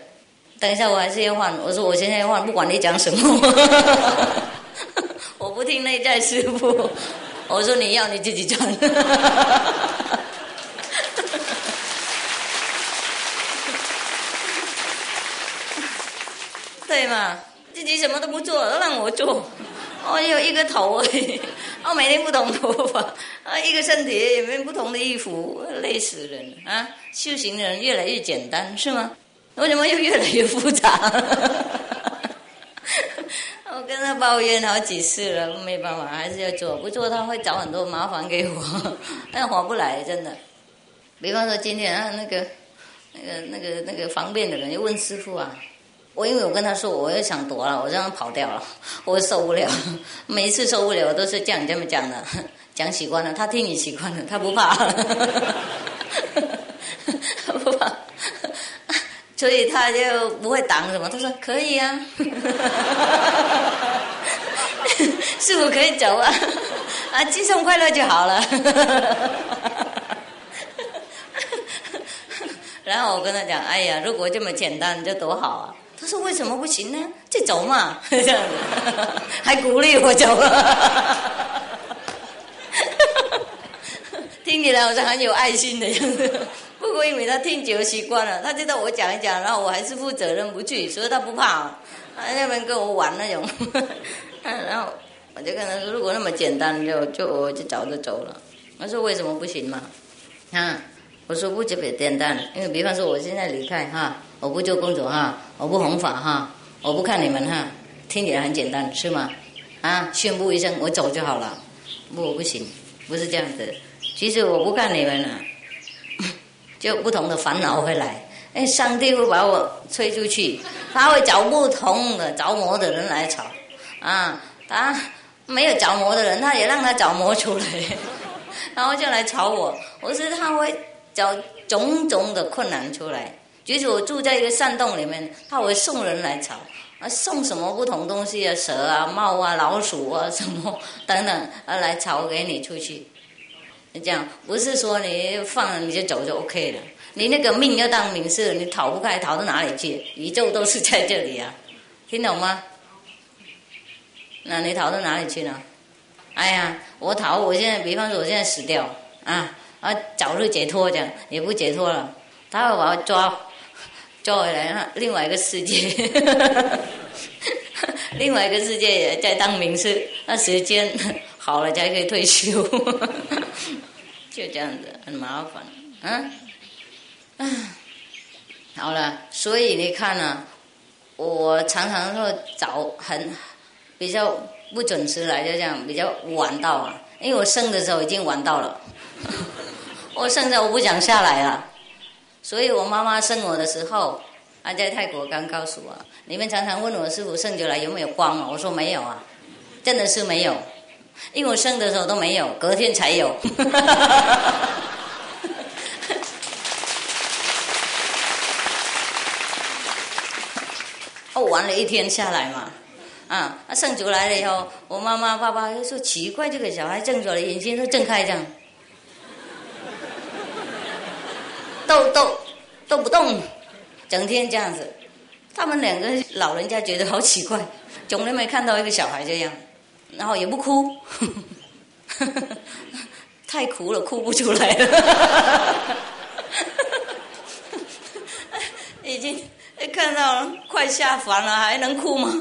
等一下，我还是要换。我说我现在要换，不管你讲什么。我不听内在师傅，我说你要你自己赚。对嘛？自己什么都不做，都让我做。我有一个头，我每天不同头发，啊，一个身体也没不同的衣服，累死人啊！修行的人越来越简单，是吗？为什么又越来越复杂？我跟他抱怨好几次了，没办法，还是要做。不做他会找很多麻烦给我，那划不来，真的。比方说今天啊，那个、那个、那个、那个方便的人就问师傅啊。我因为我跟他说，我又想躲了，我让他跑掉了，我受不了。每一次受不了我都是这样这么讲的，讲习惯了，他听你习惯了，他不怕，不怕，所以他就不会挡什么。他说可以啊，师傅可以走啊，啊，轻松快乐就好了。然后我跟他讲，哎呀，如果这么简单，就多好啊。他说：“为什么不行呢？就走嘛，这样子，还鼓励我走。听起来好像很有爱心的样子。不过因为他听久了习惯了，他知道我讲一讲，然后我还是负责任不去，所以他不怕。他那边跟我玩那种。然后我就跟他说：如果那么简单，就就我就早就走了。他说：为什么不行嘛？啊，我说不特别简单，因为比方说我现在离开哈。”我不做工作哈，我不弘法哈，我不看你们哈，听起来很简单是吗？啊，宣布一声我走就好了，不不行，不是这样子。其实我不看你们了，就不同的烦恼会来。哎，上帝会把我吹出去，他会找不同的着魔的人来吵。啊，他没有着魔的人，他也让他着魔出来，然后就来吵我。我说他会找种种的困难出来。即使我住在一个山洞里面，他会送人来吵，啊，送什么不同东西啊，蛇啊、猫啊、老鼠啊，什么 等等，啊，来吵给你出去。这样不是说你放了你就走就 OK 了，你那个命要当名士，你逃不开，逃到哪里去？宇宙都是在这里啊，听懂吗？那你逃到哪里去呢？哎呀，我逃，我现在，比方说我现在死掉，啊啊，早日解脱，这样也不解脱了，他会把我抓。抓回来，另外一个世界，另外一个世界也在当名师，那时间好了才可以退休，就这样子很麻烦，嗯，嗯，好了，所以你看呢，我常常说早很比较不准时来，就这样比较晚到啊，因为我生的时候已经晚到了，我生的我不想下来了。所以我妈妈生我的时候，啊，在泰国刚告诉我，你们常常问我师傅生出来有没有光嘛？我说没有啊，真的是没有，因为我生的时候都没有，隔天才有。哦，玩了一天下来嘛，啊，生出来了以后，我妈妈爸爸就说奇怪，这个小孩睁出来眼睛都睁开这样。都都都不动，整天这样子，他们两个老人家觉得好奇怪，从来没看到一个小孩这样，然后也不哭，太苦了，哭不出来了，已经看到快下凡了，还能哭吗？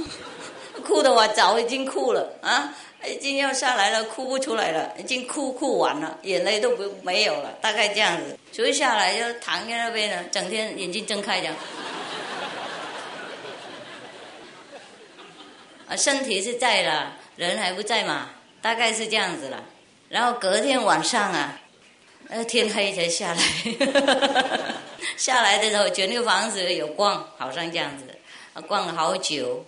哭的我早已经哭了啊。已经要下来了，哭不出来了，已经哭哭完了，眼泪都不没有了，大概这样子。所以下来就躺在那边呢，整天眼睛睁开着。啊，身体是在了，人还不在嘛，大概是这样子了。然后隔天晚上啊，呃，天黑才下来。下来的时候，觉得那个房子有光，好像这样子。逛了好久，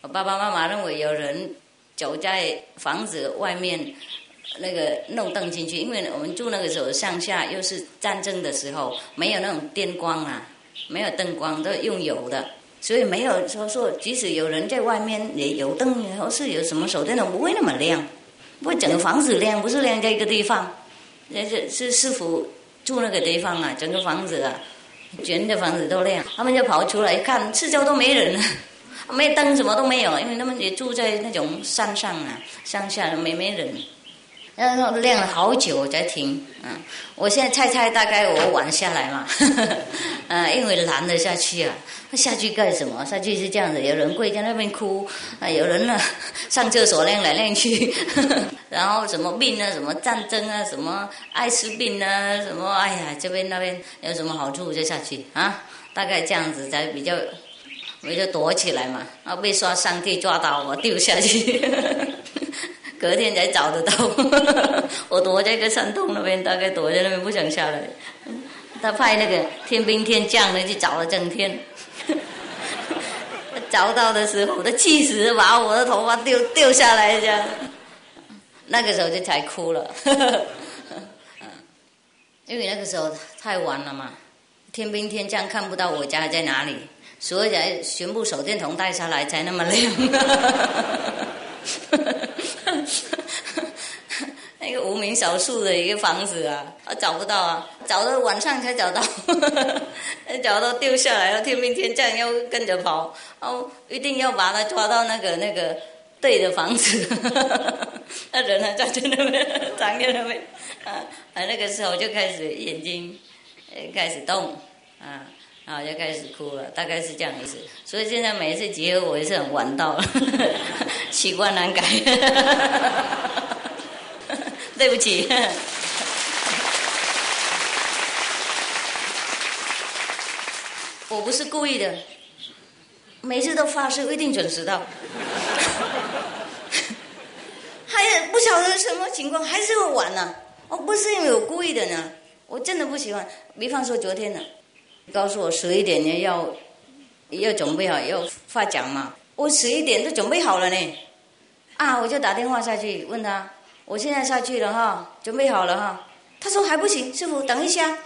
我爸爸妈妈认为有人。走在房子外面，那个弄灯进去，因为我们住那个时候上下又是战争的时候，没有那种电光啊，没有灯光，都用油的，所以没有说说，即使有人在外面也有灯，或是有什么手电筒，不会那么亮，不会整个房子亮，不是亮在一个地方，那是是师傅住那个地方啊，整个房子啊，全的房子都亮，他们就跑出来看，四周都没人。没灯，什么都没有，因为他们也住在那种山上啊，乡下没没人。然后晾了好久才停，嗯，我现在猜猜大概我晚下来嘛，嗯，因为懒得下去啊，下去干什么？下去是这样子，有人跪在那边哭，啊，有人呢上厕所练来练去，然后什么病啊，什么战争啊，什么艾滋病啊，什么哎呀，这边那边有什么好处就下去啊，大概这样子才比较，我就躲起来嘛，然后被说上帝抓到我丢下去。隔天才找得到，我躲在一个山洞那边，大概躲在那边不想下来。他派那个天兵天将的去找了整天，找到的时候，他气死，把我的头发丢丢下来这样。那个时候就才哭了，因为那个时候太晚了嘛，天兵天将看不到我家在哪里，所以才全部手电筒带下来才那么亮。那个无名小树的一个房子啊，啊找不到啊，找到晚上才找到，找到丢下来了，天兵天将要跟着跑，哦，一定要把他抓到那个那个对的房子，那人还站在那边，站在那边，啊啊那个时候就开始眼睛开始动，啊。然后就开始哭了，大概是这样意思。所以现在每一次结合，我也是很玩到了，习惯难改。对不起，我不是故意的，每次都发誓一定准时到。还不晓得什么情况，还是会晚呢。我不是因为我故意的呢，我真的不喜欢。比方说昨天呢。告诉我十一点呢要要准备好要发奖嘛，我十一点就准备好了呢，啊，我就打电话下去问他，我现在下去了哈，准备好了哈，他说还不行，师傅等一下，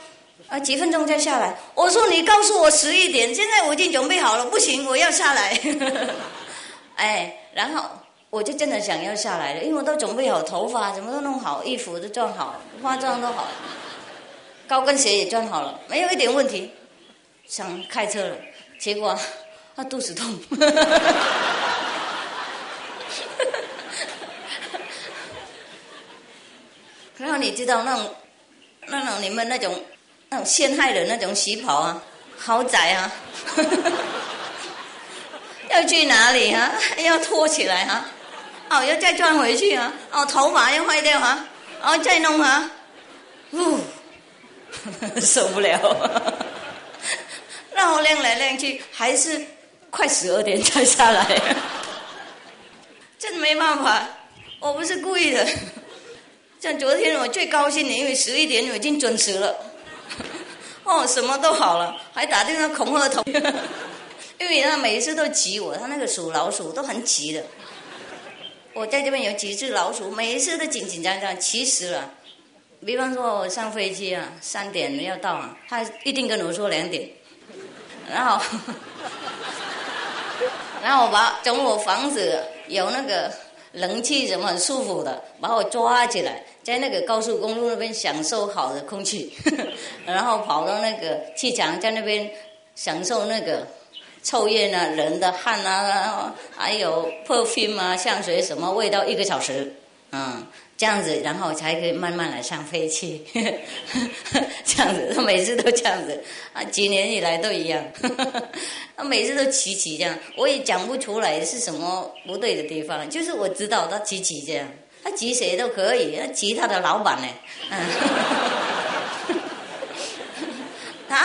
啊，几分钟再下来。我说你告诉我十一点，现在我已经准备好了，不行，我要下来。哎，然后我就真的想要下来了，因为我都准备好头发，什么都弄好，衣服都装好，化妆都好，高跟鞋也装好了，没有一点问题。想开车了，结果他 肚子痛。然后你知道那种那种你们那种那种陷害人那种旗袍啊，豪宅啊，要去哪里啊？要拖起来啊？哦，要再转回去啊？哦，头发要坏掉啊？哦，再弄啊？呜，受不了。然后晾来晾去，还是快十二点才下来，真没办法，我不是故意的。像昨天我最高兴的，因为十一点我已经准时了，哦，什么都好了，还打电话恐吓他，因为他每一次都急我，他那个属老鼠都很急的。我在这边有几只老鼠，每一次都紧紧张张，其实啊，比方说我上飞机啊，三点要到啊，他一定跟我说两点。然后，然后我把从我房子有那个冷气什么很舒服的，把我抓起来，在那个高速公路那边享受好的空气，然后跑到那个气场，在那边享受那个抽烟啊、人的汗啊，还有 perfume 啊、香水什么味道，一个小时，嗯。这样子，然后才可以慢慢来上飞机。这样子，他每次都这样子啊，几年以来都一样。他 每次都骑骑这样，我也讲不出来是什么不对的地方，就是我知道他骑骑这样，他骑谁都可以，他骑他的老板呢。他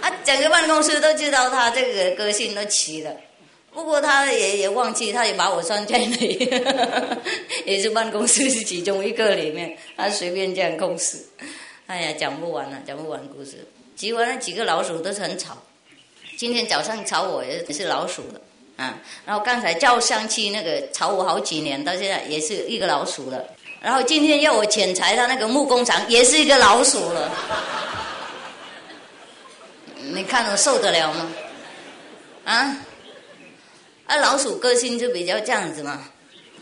啊，整个办公室都知道他这个个性都骑的。不过他也也忘记，他也把我算在内，也是办公室是其中一个里面，他随便这样公事。哎呀，讲不完了，讲不完故事。集完了几个老鼠都是很吵，今天早上吵我也是老鼠的，啊，然后刚才叫上去那个吵我好几年，到现在也是一个老鼠了。然后今天要我剪裁他那个木工厂，也是一个老鼠了。你看我受得了吗？啊？啊，老鼠个性就比较这样子嘛，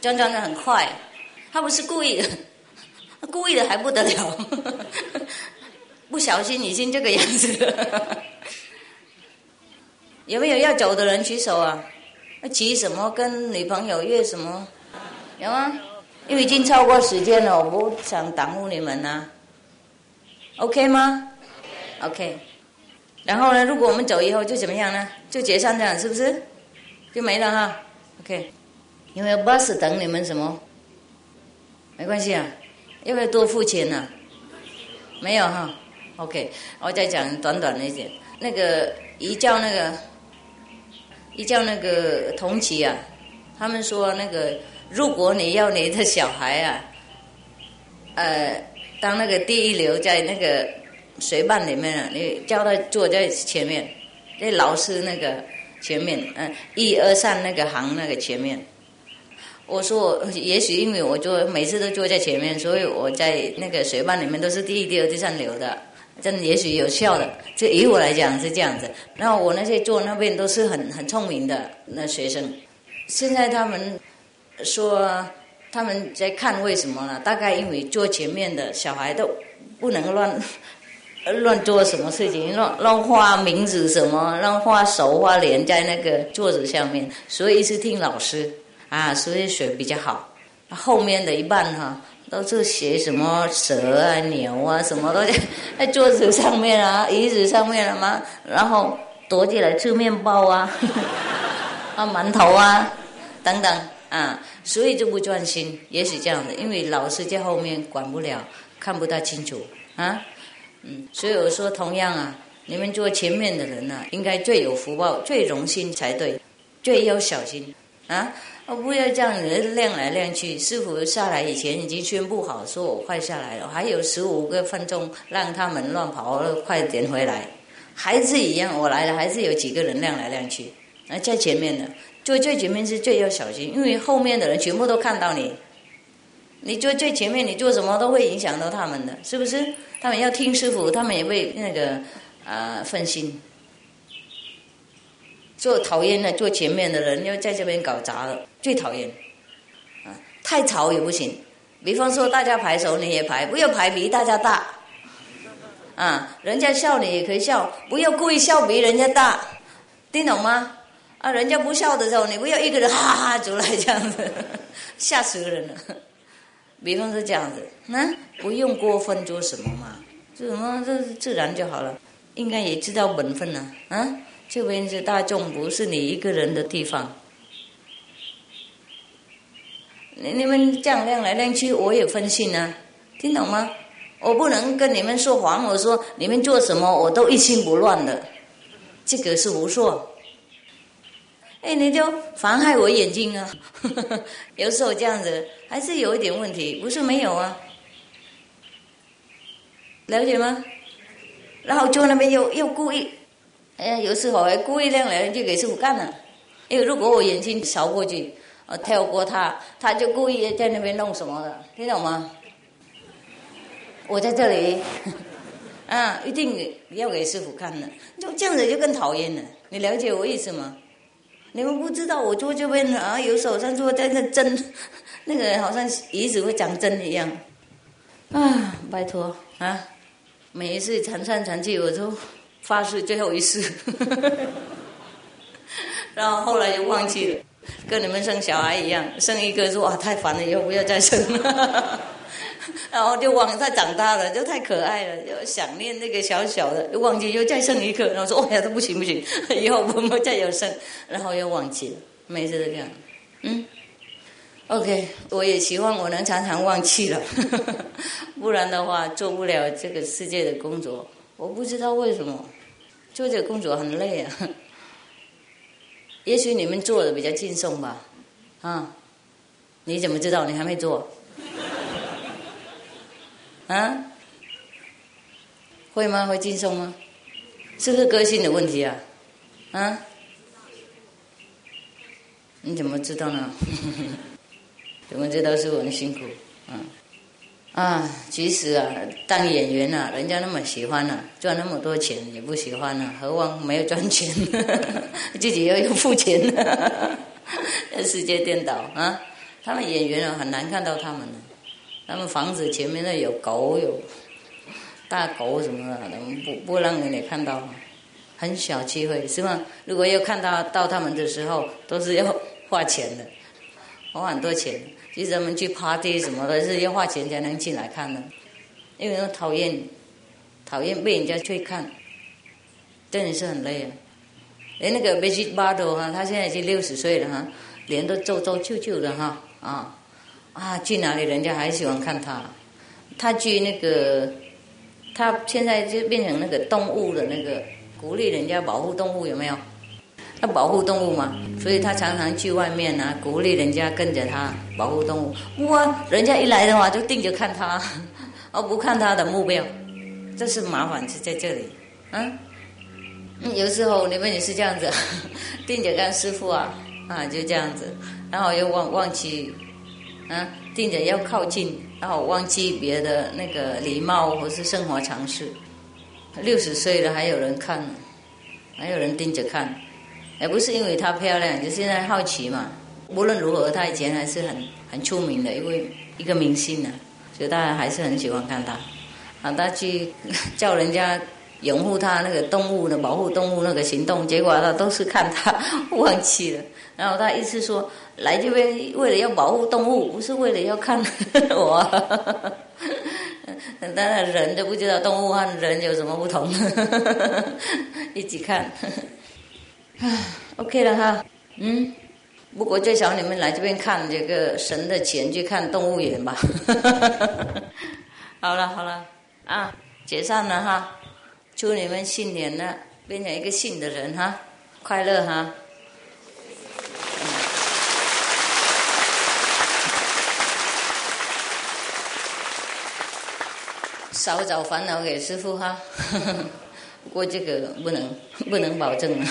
转转的很快，他不是故意的，故意的还不得了，不小心已经这个样子了。有没有要走的人举手啊？急什么？跟女朋友约什么？有吗？因为已经超过时间了，我不想耽误你们呐。OK 吗？OK。然后呢？如果我们走以后就怎么样呢？就解散这样是不是？就没了哈。OK。因为 bus 等你们什么？没关系啊。要不要多付钱呢？没有哈。OK。我再讲短短的一点。那个一叫那个一叫那个同期啊，他们说那个如果你要你的小孩啊，呃，当那个第一流在那个。随伴里面啊，你叫他坐在前面，那老师那个前面，嗯，一二三那个行那个前面。我说，也许因为我坐每次都坐在前面，所以我在那个随伴里面都是第一、第二、第三流的，真的也许有效的。这以我来讲是这样子。然后我那些坐那边都是很很聪明的那学生，现在他们说他们在看为什么呢？大概因为坐前面的小孩都不能乱。乱做什么事情？乱乱画名字什么？乱画手画脸在那个桌子上面，所以是听老师啊，所以学比较好。后面的一半哈，都是写什么蛇啊、牛啊，什么都 在桌子上面啊、椅子上面了吗？然后躲起来吃面包啊，啊馒头啊等等啊，所以就不专心，也是这样的，因为老师在后面管不了，看不大清楚啊。所以我说，同样啊，你们做前面的人呐，应该最有福报、最荣幸才对，最要小心啊！不要这样子亮来亮去。师傅下来以前已经宣布好，说我快下来了，还有十五个分钟，让他们乱跑，快点回来。还是一样，我来了，还是有几个人亮来亮去。啊，在前面的，坐最前面是最要小心，因为后面的人全部都看到你。你坐最前面，你做什么都会影响到他们的，是不是？他们要听师傅，他们也会那个啊分心。做讨厌的坐前面的人，又在这边搞砸了，最讨厌。啊，太吵也不行。比方说，大家排手，你也排，不要排比大家大。啊，人家笑你也可以笑，不要故意笑比人家大，听懂吗？啊，人家不笑的时候，你不要一个人哈哈出来这样子，吓死人了。比方说这样子，那不用过分做什么嘛，做什么这自然就好了。应该也知道本分了，啊，这边是大众，不是你一个人的地方。你你们这样亮来亮去，我也分心呢，听懂吗？我不能跟你们说谎，我说你们做什么，我都一心不乱的，这个是胡说。哎，你就妨害我眼睛啊！有时候这样子还是有一点问题，不是没有啊？了解吗？然后坐那边又又故意，哎，有时候还故意亮来就给师傅干了。因为如果我眼睛扫过去，呃，跳过他，他就故意在那边弄什么的，听懂吗？我在这里，啊，一定要给师傅看的，就这样子就更讨厌了。你了解我意思吗？你们不知道，我坐这边啊，有手上坐在那针，那个好像椅子会长针一样。啊，拜托啊！每一次缠上缠去，我都发誓最后一次。然后后来就忘记了，跟你们生小孩一样，生一个说哇太烦了，以后不要再生了。然后就忘，他长大了就太可爱了，就想念那个小小的，又忘记又再生一个，然后说：“哦呀，都不行不行，以后不能再有生。”然后又忘记了，每次都这样。嗯，OK，我也希望我能常常忘记了，不然的话做不了这个世界的工作。我不知道为什么做这个工作很累啊。也许你们做的比较轻松吧？啊，你怎么知道？你还没做？啊，会吗？会轻松吗？是不是个性的问题啊？啊？你怎么知道呢？怎么知道是我很辛苦？啊啊！其实啊，当演员啊，人家那么喜欢啊，赚那么多钱也不喜欢啊，何况没有赚钱，自己又有付钱，世界颠倒啊！他们演员啊，很难看到他们呢。他们房子前面那有狗，有大狗什么的，不不让人家看到。很小机会是吗？如果要看到到他们的时候，都是要花钱的，花很多钱。其实他们去 party 什么的，是要花钱才能进来看的，因为讨厌讨厌被人家去看，真的是很累啊。连那个 Bajibaldo 哈，他现在已经六十岁了哈，脸都皱皱旧旧的哈啊啊，去哪里人家还喜欢看他。他去那个，他现在就变成那个动物的那个鼓励人家保护动物有没有？他保护动物嘛，所以他常常去外面啊，鼓励人家跟着他保护动物。哇，人家一来的话就盯着看他，而不看他的目标，这是麻烦是在这里，嗯。有时候你们也是这样子，定着干师傅啊，啊就这样子，然后又忘忘记，啊定着要靠近，然后忘记别的那个礼貌或是生活常识。六十岁了还有人看，还有人盯着看，也不是因为她漂亮，就现在好奇嘛。无论如何，她以前还是很很出名的一位一个明星呢，所以大家还是很喜欢看她。啊，她去叫人家。拥护她那个动物的保护动物那个行动，结果她都是看她忘记了。然后她一次说来这边为了要保护动物，不是为了要看 我。当然人都不知道动物和人有什么不同，一起看。OK 了哈，嗯，不过最少你们来这边看这个神的钱去看动物园吧。好了好了啊，解散了哈。祝你们新年呢，变成一个新的人哈，快乐哈！少找烦恼给师傅哈。不过这个不能 不能保证了，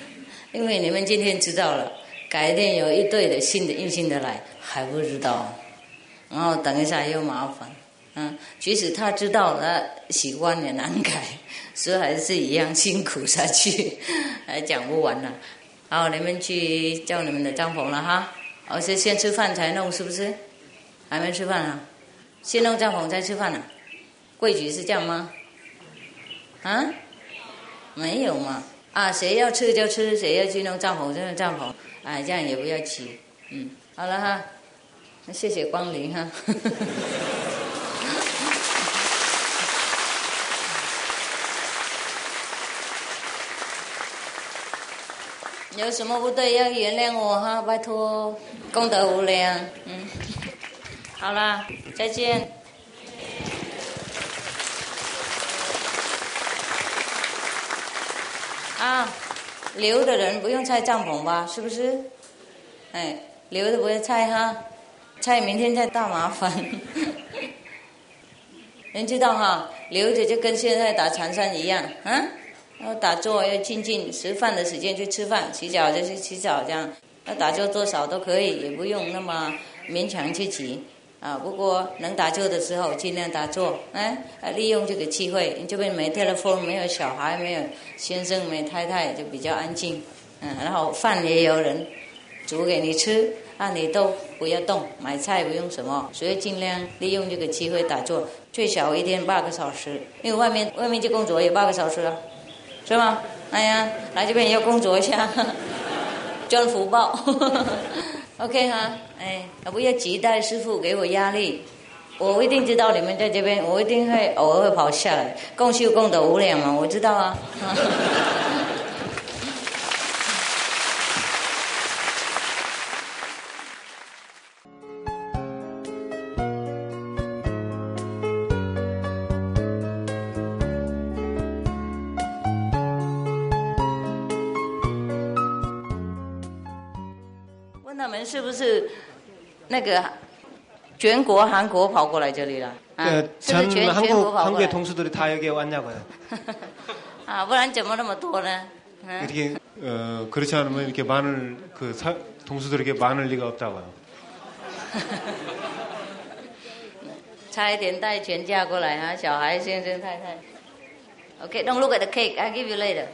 因为你们今天知道了，改天有一对的新的硬性的来还不知道，然后等一下又麻烦。嗯，即使他知道了，习惯也难改。所以还是一样辛苦下去，还讲不完了。好，你们去叫你们的帐篷了哈。而且先吃饭才弄，是不是？还没吃饭啊？先弄帐篷再吃饭呢？规矩是这样吗？啊？没有嘛？啊，谁要吃就吃，谁要去弄帐篷就弄帐篷。哎，这样也不要急。嗯，好了哈。那谢谢光临哈。有什么不对要原谅我哈，拜托，功德无量。嗯，好了，再见。啊，留的人不用拆帐篷吧？是不是？哎，留的不用拆哈，拆明天再大麻烦。人知道哈，留着就跟现在打长山一样，啊。要打坐要静静，吃饭的时间去吃饭，洗澡就去洗澡，这样。要打坐多少都可以，也不用那么勉强去挤啊。不过能打坐的时候尽量打坐，哎，利用这个机会。你这边没 telephone，没有小孩，没有先生，没太太，就比较安静。嗯，然后饭也有人煮给你吃，啊，你都不要动，买菜不用什么，所以尽量利用这个机会打坐，最少一天八个小时，因为外面外面就工作也八个小时了。是吗？哎呀，来这边也要工作一下，赚福报。OK 哈，哎，不要急待师傅给我压力，我一定知道你们在这边，我一定会偶尔会跑下来，共修共得无量嘛，我知道啊。问他们是不是那个全国韩国跑过来这里了？啊，是不是全全国跑过来？啊，不然怎么那么多呢？이렇게어그렇지않으면이렇게많을그동수들에게많을리가없다고요差一点带全家过来啊，小孩、先生、太太。OK，don't look at the cake. I give you later.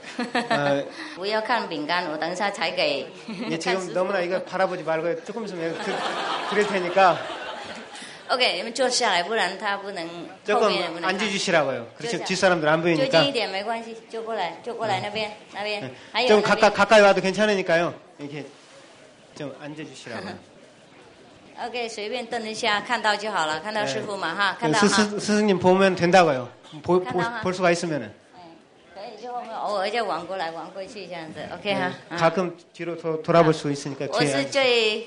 不要看饼干，我等一下才给。你지금너무나이거바라보지말고조금있으면그 그럴테니까 OK，你们坐下来，不然他不能后 조금 面也不能看。 앉아주시라고요. 그렇죠. 저- 뒷사람들 안 就近 보이니까 一点没关系，就过来，就过来那边，那边，还有 좀 那 가까, 边。 가까이 와도 괜찮으니까요. 이렇게 좀 앉아주시라고요. OK，随便瞪一下，看到就好了，看到师傅嘛哈，看 그 到 스, 哈。 스, 스승님 보면 된다고요. 보, 보, 간다, 볼 수가 있으면은. 可以，就后面偶尔就往过来，往过去这样子，OK 哈。啊 가끔 뒤로 도, 돌아볼 수 있으니까 我 뒤에 是 앉-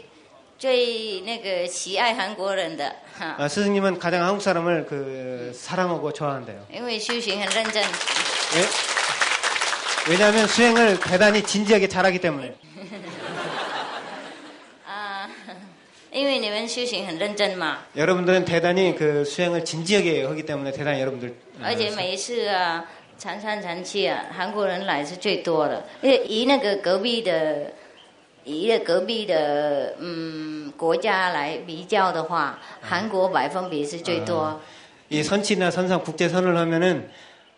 最最那个喜爱韩国人的哈， 아, 스승님은 가장 한국 사람을 그 사랑하고 좋아한대요. 因为修行很认真。 왜? 왜냐하면 수행을 대단히 진지하게 잘하기 때문에. 啊，因为你们修行很认真嘛， 여러분들은 대단히 그 수행을 진지하게 하기 때문에 대단히 여러분들. 어, 而且每一次啊，常三常七啊，韩国人来是最多的。因为以那个隔壁的， 以那隔壁的嗯国家来比较的话，韩国百分比是最多。 이 선치나 선상 국제선을 하면은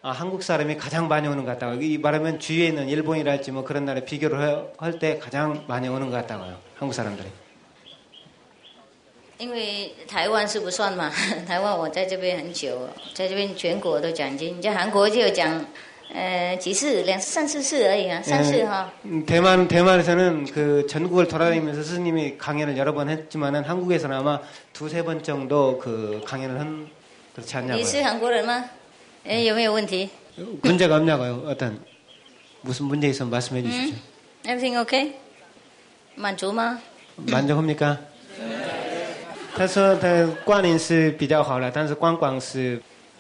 아, 한국 사람이 가장 많이 오는 것 같다고. 이 말하면 주위에 있는 일본이랄지 뭐 그런 나라에 비교를 할 때 가장 많이 오는 것 같다고요. 한국 사람들이. 因为台湾是不算嘛，台湾我在这边很久，在这边全国都讲经，在韩国就讲， 呃，几次两三四次而已啊，三次哈。 음, 대만 대만에서는 그 전국을 돌아다니면서 스님이 강연을 여러 번 했지만은 한국에서는 아마 두세 번 정도 그 강연을 한 그렇지 你 않냐고요. 是韩国人吗？哎，有没有问题 문제가 없냐고요. 어떤 무슨 문제 있으면 말씀해 주십시오. ？Everything OK？满足吗？ 만족합니까? 他说他观念是比较好了，但是观光是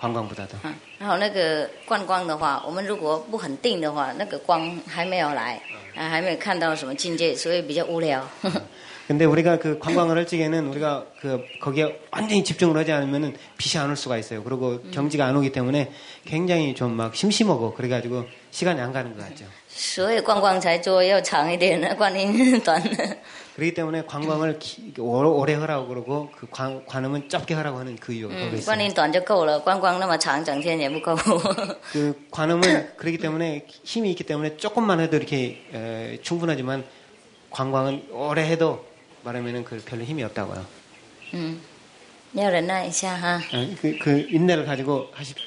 관광보다도. 啊，然后那个观光的话，我们如果不很定的话，那个光还没有来，啊，还没有看到什么境界，所以比较无聊。 근데 우리가 그 관광을 할 적에는 우리가 그 거기에 완전히 집중을 하지 않으면은 빛이 안 올 수가 있어요. 그리고 경지가 안 오기 때문에 굉장히 좀 막 심심하고 그래가지고 시간이 안 가는 것 같죠. 所以观光才做要长一点的，观音短的。 그렇기 때문에 관광을 기- 오래, 오래 하라고 그러고 그 관, 관음은 짧게 하라고 하는 그 이유가 거기 嗯， 있어요. 观音短就够了，观光那么长，整天也不够。 그 관음은 그렇기 때문에 힘이 있기 때문에 조금만 해도 이렇게 에, 충분하지만 관광은 오래 해도 말하면은 그 별로 힘이 없다고요. 嗯，要忍耐一下哈。 어, 그, 그 인내를 가지고 하십시오.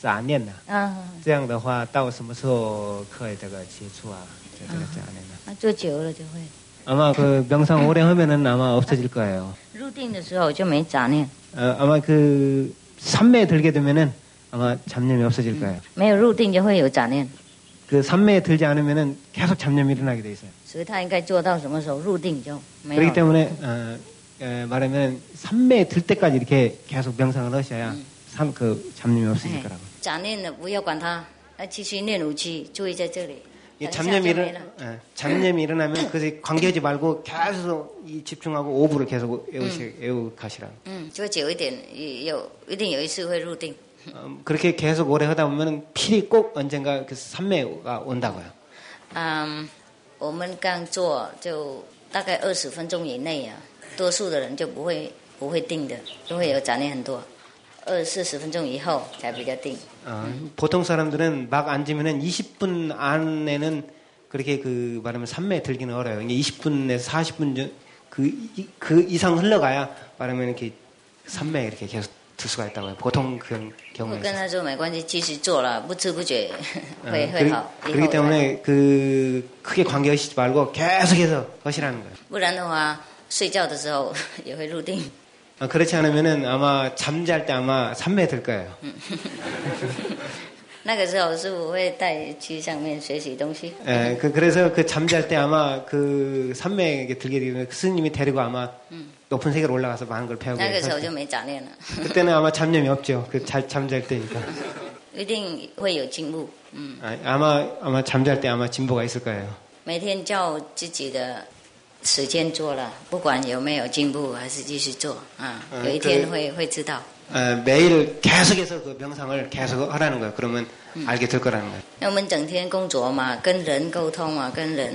杂念了。啊，这样的话，到什么时候可以这个接触啊？这这个杂念呢？那做久了就会。 아마 그 명상 오래 하면은 아마 없어질 거예요. 入定的时候就没杂念， 어, 아마 그 삼매에 들게 되면은 아마 잡념이 없어질 거예요. 没有入定就会有杂念， 그 삼매에 들지 않으면은 계속 잡념이 일어나게 돼 있어요. 所以他应该做到什么时候入定就没有 그렇기 了。 때문에 어, 에, 말하면 삼매에 들 때까지 이렇게 계속 명상을 하셔야 삼, 그 잡념이 없어질 哎 거라고. 杂念的不要管它，要继续念武器，注意在这里。 이 等一下 잡념이 就没 일어 了。 예, 잡념이 일어나면 그것에 관계하지 말고 계속 이 집중하고 오부를 계속 외우시, 외우 가시라. 嗯，做久一点，也有一定有一次会入定。 음, 그렇게 계속 오래 하다 보면 필히 꼭 언젠가 그 삼매가 온다고요. 嗯，我们刚做就大概二十分钟以内啊，多数的人就不会不会定的，都会有杂念很多。 二四十分钟以后才比较定。 어, 보통 사람들은 막 앉으면은 20분 안에는 그렇게 그 말하면 삼매 들기는 어려요. 이게 20분에서 40분 전, 그, 이- 그 이상 흘러가야 말하면 이렇게 삼매 이렇게 계속 들 수가 있다고요. 보통 그런 我 경우에 跟 있어요. 他说没关系，继续做了，不知不觉 어, 会会 그렇기, 好。以后 그렇기 会 때문에 그 크게 관계하시지 말고 계속해서 하시라는 거예요. 不然的话，睡觉的时候也会入定。 어, 그렇지 않으면은 아마 잠잘 때 아마 삼매 들 거예요. 那个时候师傅会带去上面学习东西。 예, 그, 그래서 그 잠잘 때 아마 그 산맥에 들게 되면 스님이 데리고 아마 높은 세계로 올라가서 많은 걸 배우고 那个时候 했어요. 就没杂念了， 그때는 아마 잡념이 없죠. 그 잘 잠잘 때니까. 一定会有进步。嗯， 아, 아마 아마 잠잘 때 아마 진보가 있을 거예요. 每天照自己的 时间做了，不管有没有进步，还是继续做啊。嗯有一天对会会知道。 어, 매일 계속해서 그 명상을 계속 하라는 거예요. 그러면 알게 될 거라는 거예요. 那我们整天工作嘛，跟人沟通嘛，跟人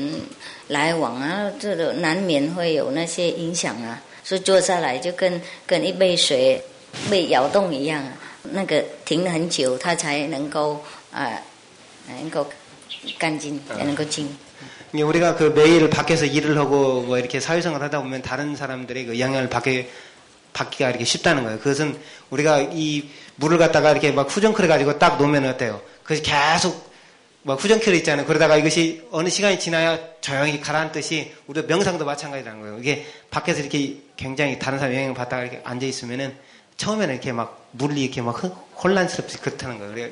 来往啊，这个难免会有那些影响啊。所以坐下来就跟跟一杯水被摇动一样啊，那个停了很久，它才能够啊、能够干净，才能够静。 이게 우리가 그 매일 밖에서 일을 하고 뭐 이렇게 사회생활 하다 보면 다른 사람들의 그 영향을 받게 받기가 이렇게 쉽다는 거예요. 그것은 우리가 이 물을 갖다가 이렇게 막 후정크려 가지고 딱 놓으면 어때요? 그것이 계속 막 후정크려 있잖아요. 그러다가 이것이 어느 시간이 지나야 조용히 가라앉듯이 우리가 명상도 마찬가지라는 거예요. 이게 밖에서 이렇게 굉장히 다른 사람 영향을 받다가 이렇게 앉아 있으면은 처음에는 이렇게 막 물이 이렇게 막 흥- 혼란스럽지 그렇다는 거예요.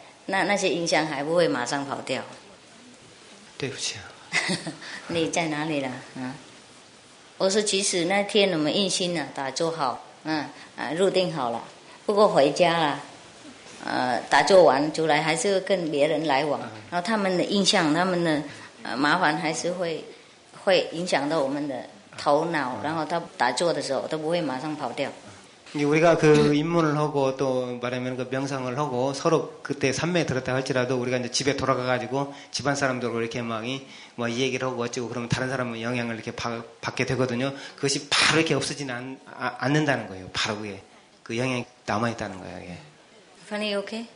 那那些音像还不会马上跑掉。对不起啊。你在哪里了？嗯，我说即使那天我们印心了，打坐好，嗯啊入定好了，不过回家了。呃，打坐完出来还是会跟别人来往，然后他们的印象、他们的呃麻烦还是会会影响到我们的头脑，然后他打坐的时候都不会马上跑掉。 우리가 그 입문을 하고 또 말하면 그 명상을 하고 서로 그때 산매에 들었다 할지라도 우리가 이제 집에 돌아가가지고 집안 사람들하고 이렇게 막이 뭐 이 얘기를 하고 어쩌고 그러면 다른 사람은 영향을 이렇게 받, 받게 되거든요. 그것이 바로 이렇게 없어지는 않, 아- 않는다는 거예요. 바로 그게 그 영향이 남아있다는 거예요. 이게. Funny, okay?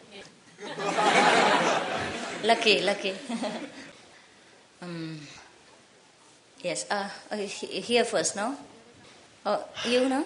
lucky, lucky. um, yes. Uh, uh, he- here first, no? Oh, you no?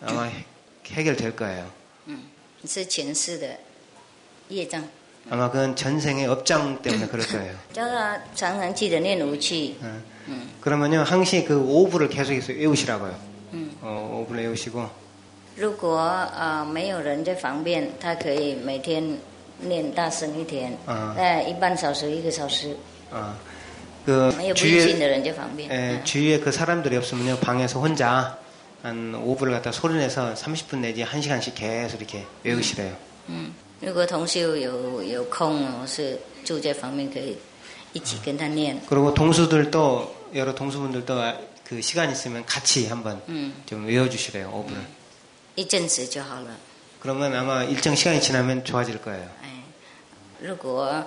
아마 해결될 거예요. 是前世的业障， 아마 그건 전생의 업장 때문에 그럴 거예요. 叫他常常记得念武器。 응. 嗯 그러면요 항시 그 오브를 계속해서 외우시라고요. 嗯， 어, 오브를 외우시고 如果呃没有人在旁边，他可以每天念大声一点，啊呃一半小时一个小时， 어, 그 没有不信 주위에 的人在旁边。 에, 嗯 주위에 그 사람들이 없으면요 방에서 혼자 한 오브를 갖다 소리내서 30분 내지 1시간씩 계속 이렇게 외우시래요. 嗯，如果同修有有空哦，是住在旁边可以一起跟他念。 그리고 동수들도 여러 동수분들도 그 시간 있으면 같이 한번 嗯， 좀 외워주시래요 오브를. 一阵子就好了。 그러면 아마 일정 시간이 지나면 좋아질 거예요. 哎，如果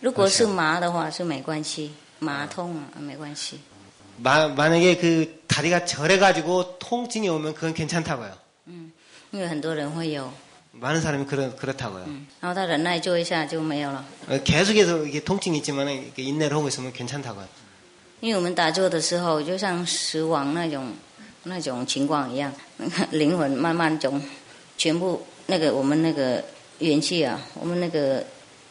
如果是麻的话是没关系， 麻痛啊，没关系。 마, 만약에 그 다리가 저래가지고 통증이 오면 그건 괜찮다고요. 因为很多人会有， 많은 사람이 그렇, 그렇다고요. 嗯，然后他忍耐做一下就没有了。 어, 계속해서 이게 통증이 있지만 이렇게 인내를 하고 있으면 괜찮다고요. 因为我们打坐的时候，就像死亡那种那种情况一样，灵魂慢慢从全部那个我们那个元气啊，我们那个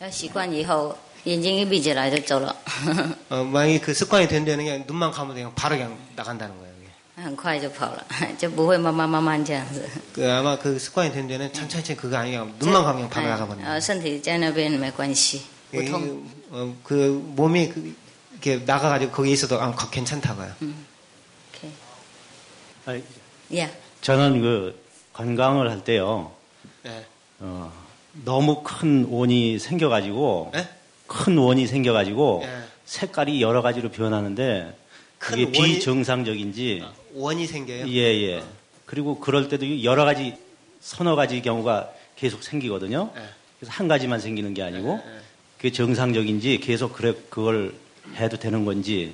要习惯以后，眼睛一闭起来就走了， 어, 만약에 그 습관이 된 데는 그냥 눈만 감으면 그냥 바로 그냥 나간다는 거예요. 이게. 很快就跑了，就不会慢慢慢慢这样子。 그 아마 그 습관이 된 데는 천천히 그거 아니야 눈만 감으면 바로 哎 나가버리는 呃，身体在那边没关系，不 이- 痛。 어, 그 몸이 그, 이렇게 나가가지고 거기 있어도 아, 거- 괜찮다고요. OK， 아니, yeah， 저는 그 관광을 할 때요, 네. 어, 너무 큰 원이 생겨가지고, 네? 큰 원이 생겨가지고, 예. 색깔이 여러 가지로 변하는데, 그게 큰 원이- 비정상적인지, 원이 생겨요. 예, 예. 그리고 그럴 때도 여러 가지, 서너 가지 경우가 계속 생기거든요. 예. 그래서 한 가지만 생기는 게 아니고, 예, 예. 그게 정상적인지 계속 그래, 그걸 해도 되는 건지,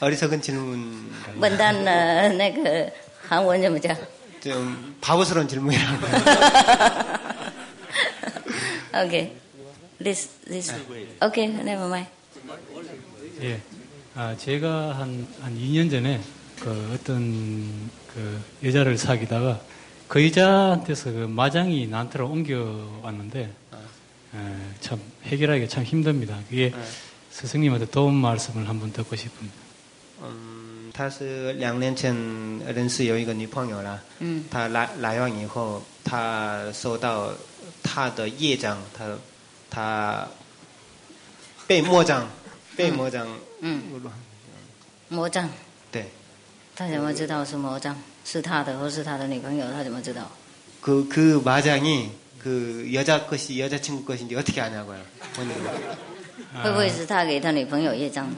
어리석은 질문. 뭔단 내그 한원여 보자. 좀 바보스러운 질문이라고. 오케이. This this. Okay, never mind. 예. 아, 제가 한, 한 2년 전에 그 어떤 그 여자를 사귀다가 그 여자한테서 그 마장이 나한테로 옮겨왔는데 참 해결하기가 참 힘듭니다. 그게 네. 스승님한테 도움 말씀을 한번 듣고 싶습니다. 嗯，他是两年前认识有一个女朋友了。嗯他来来完以后，他受到他的业障，他他被魔障，被魔障。嗯，魔障，对，他怎么知道是魔障？是他的或是他的女朋友？他怎么知道？ 그, 그 마장이 그 여자 것이 여자친구 것인지 어떻게 아냐고요. 본인은. 会不会是他给他女朋友业障呢？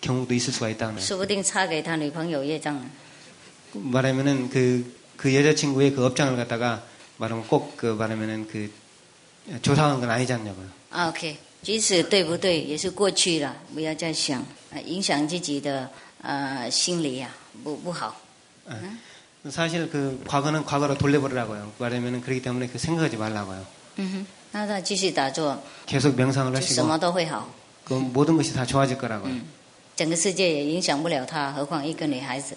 경우도 있을 수가 있다는 거예요. 说不定他给他女朋友业障呢。 말하면은 그, 그 여자친구의 그 업장을 갖다가 말하면 꼭 그 말하면은 그 조사하는 건 아니지 않냐고요. 啊 OK，即使对不对，也是过去了，不要再想，啊影响自己的呃心理呀、不不好。 사실 그 과거는 과거로 돌려버리라고요. 말하면은 그렇기 때문에 그 생각하지 말라고요. 嗯哼，那他继续打坐， 계속 명상을 就什 하시고 么都会好。 그 모든 것이 다 좋아질 거라고요. 整个世界也影响不了他，何况一个女孩子。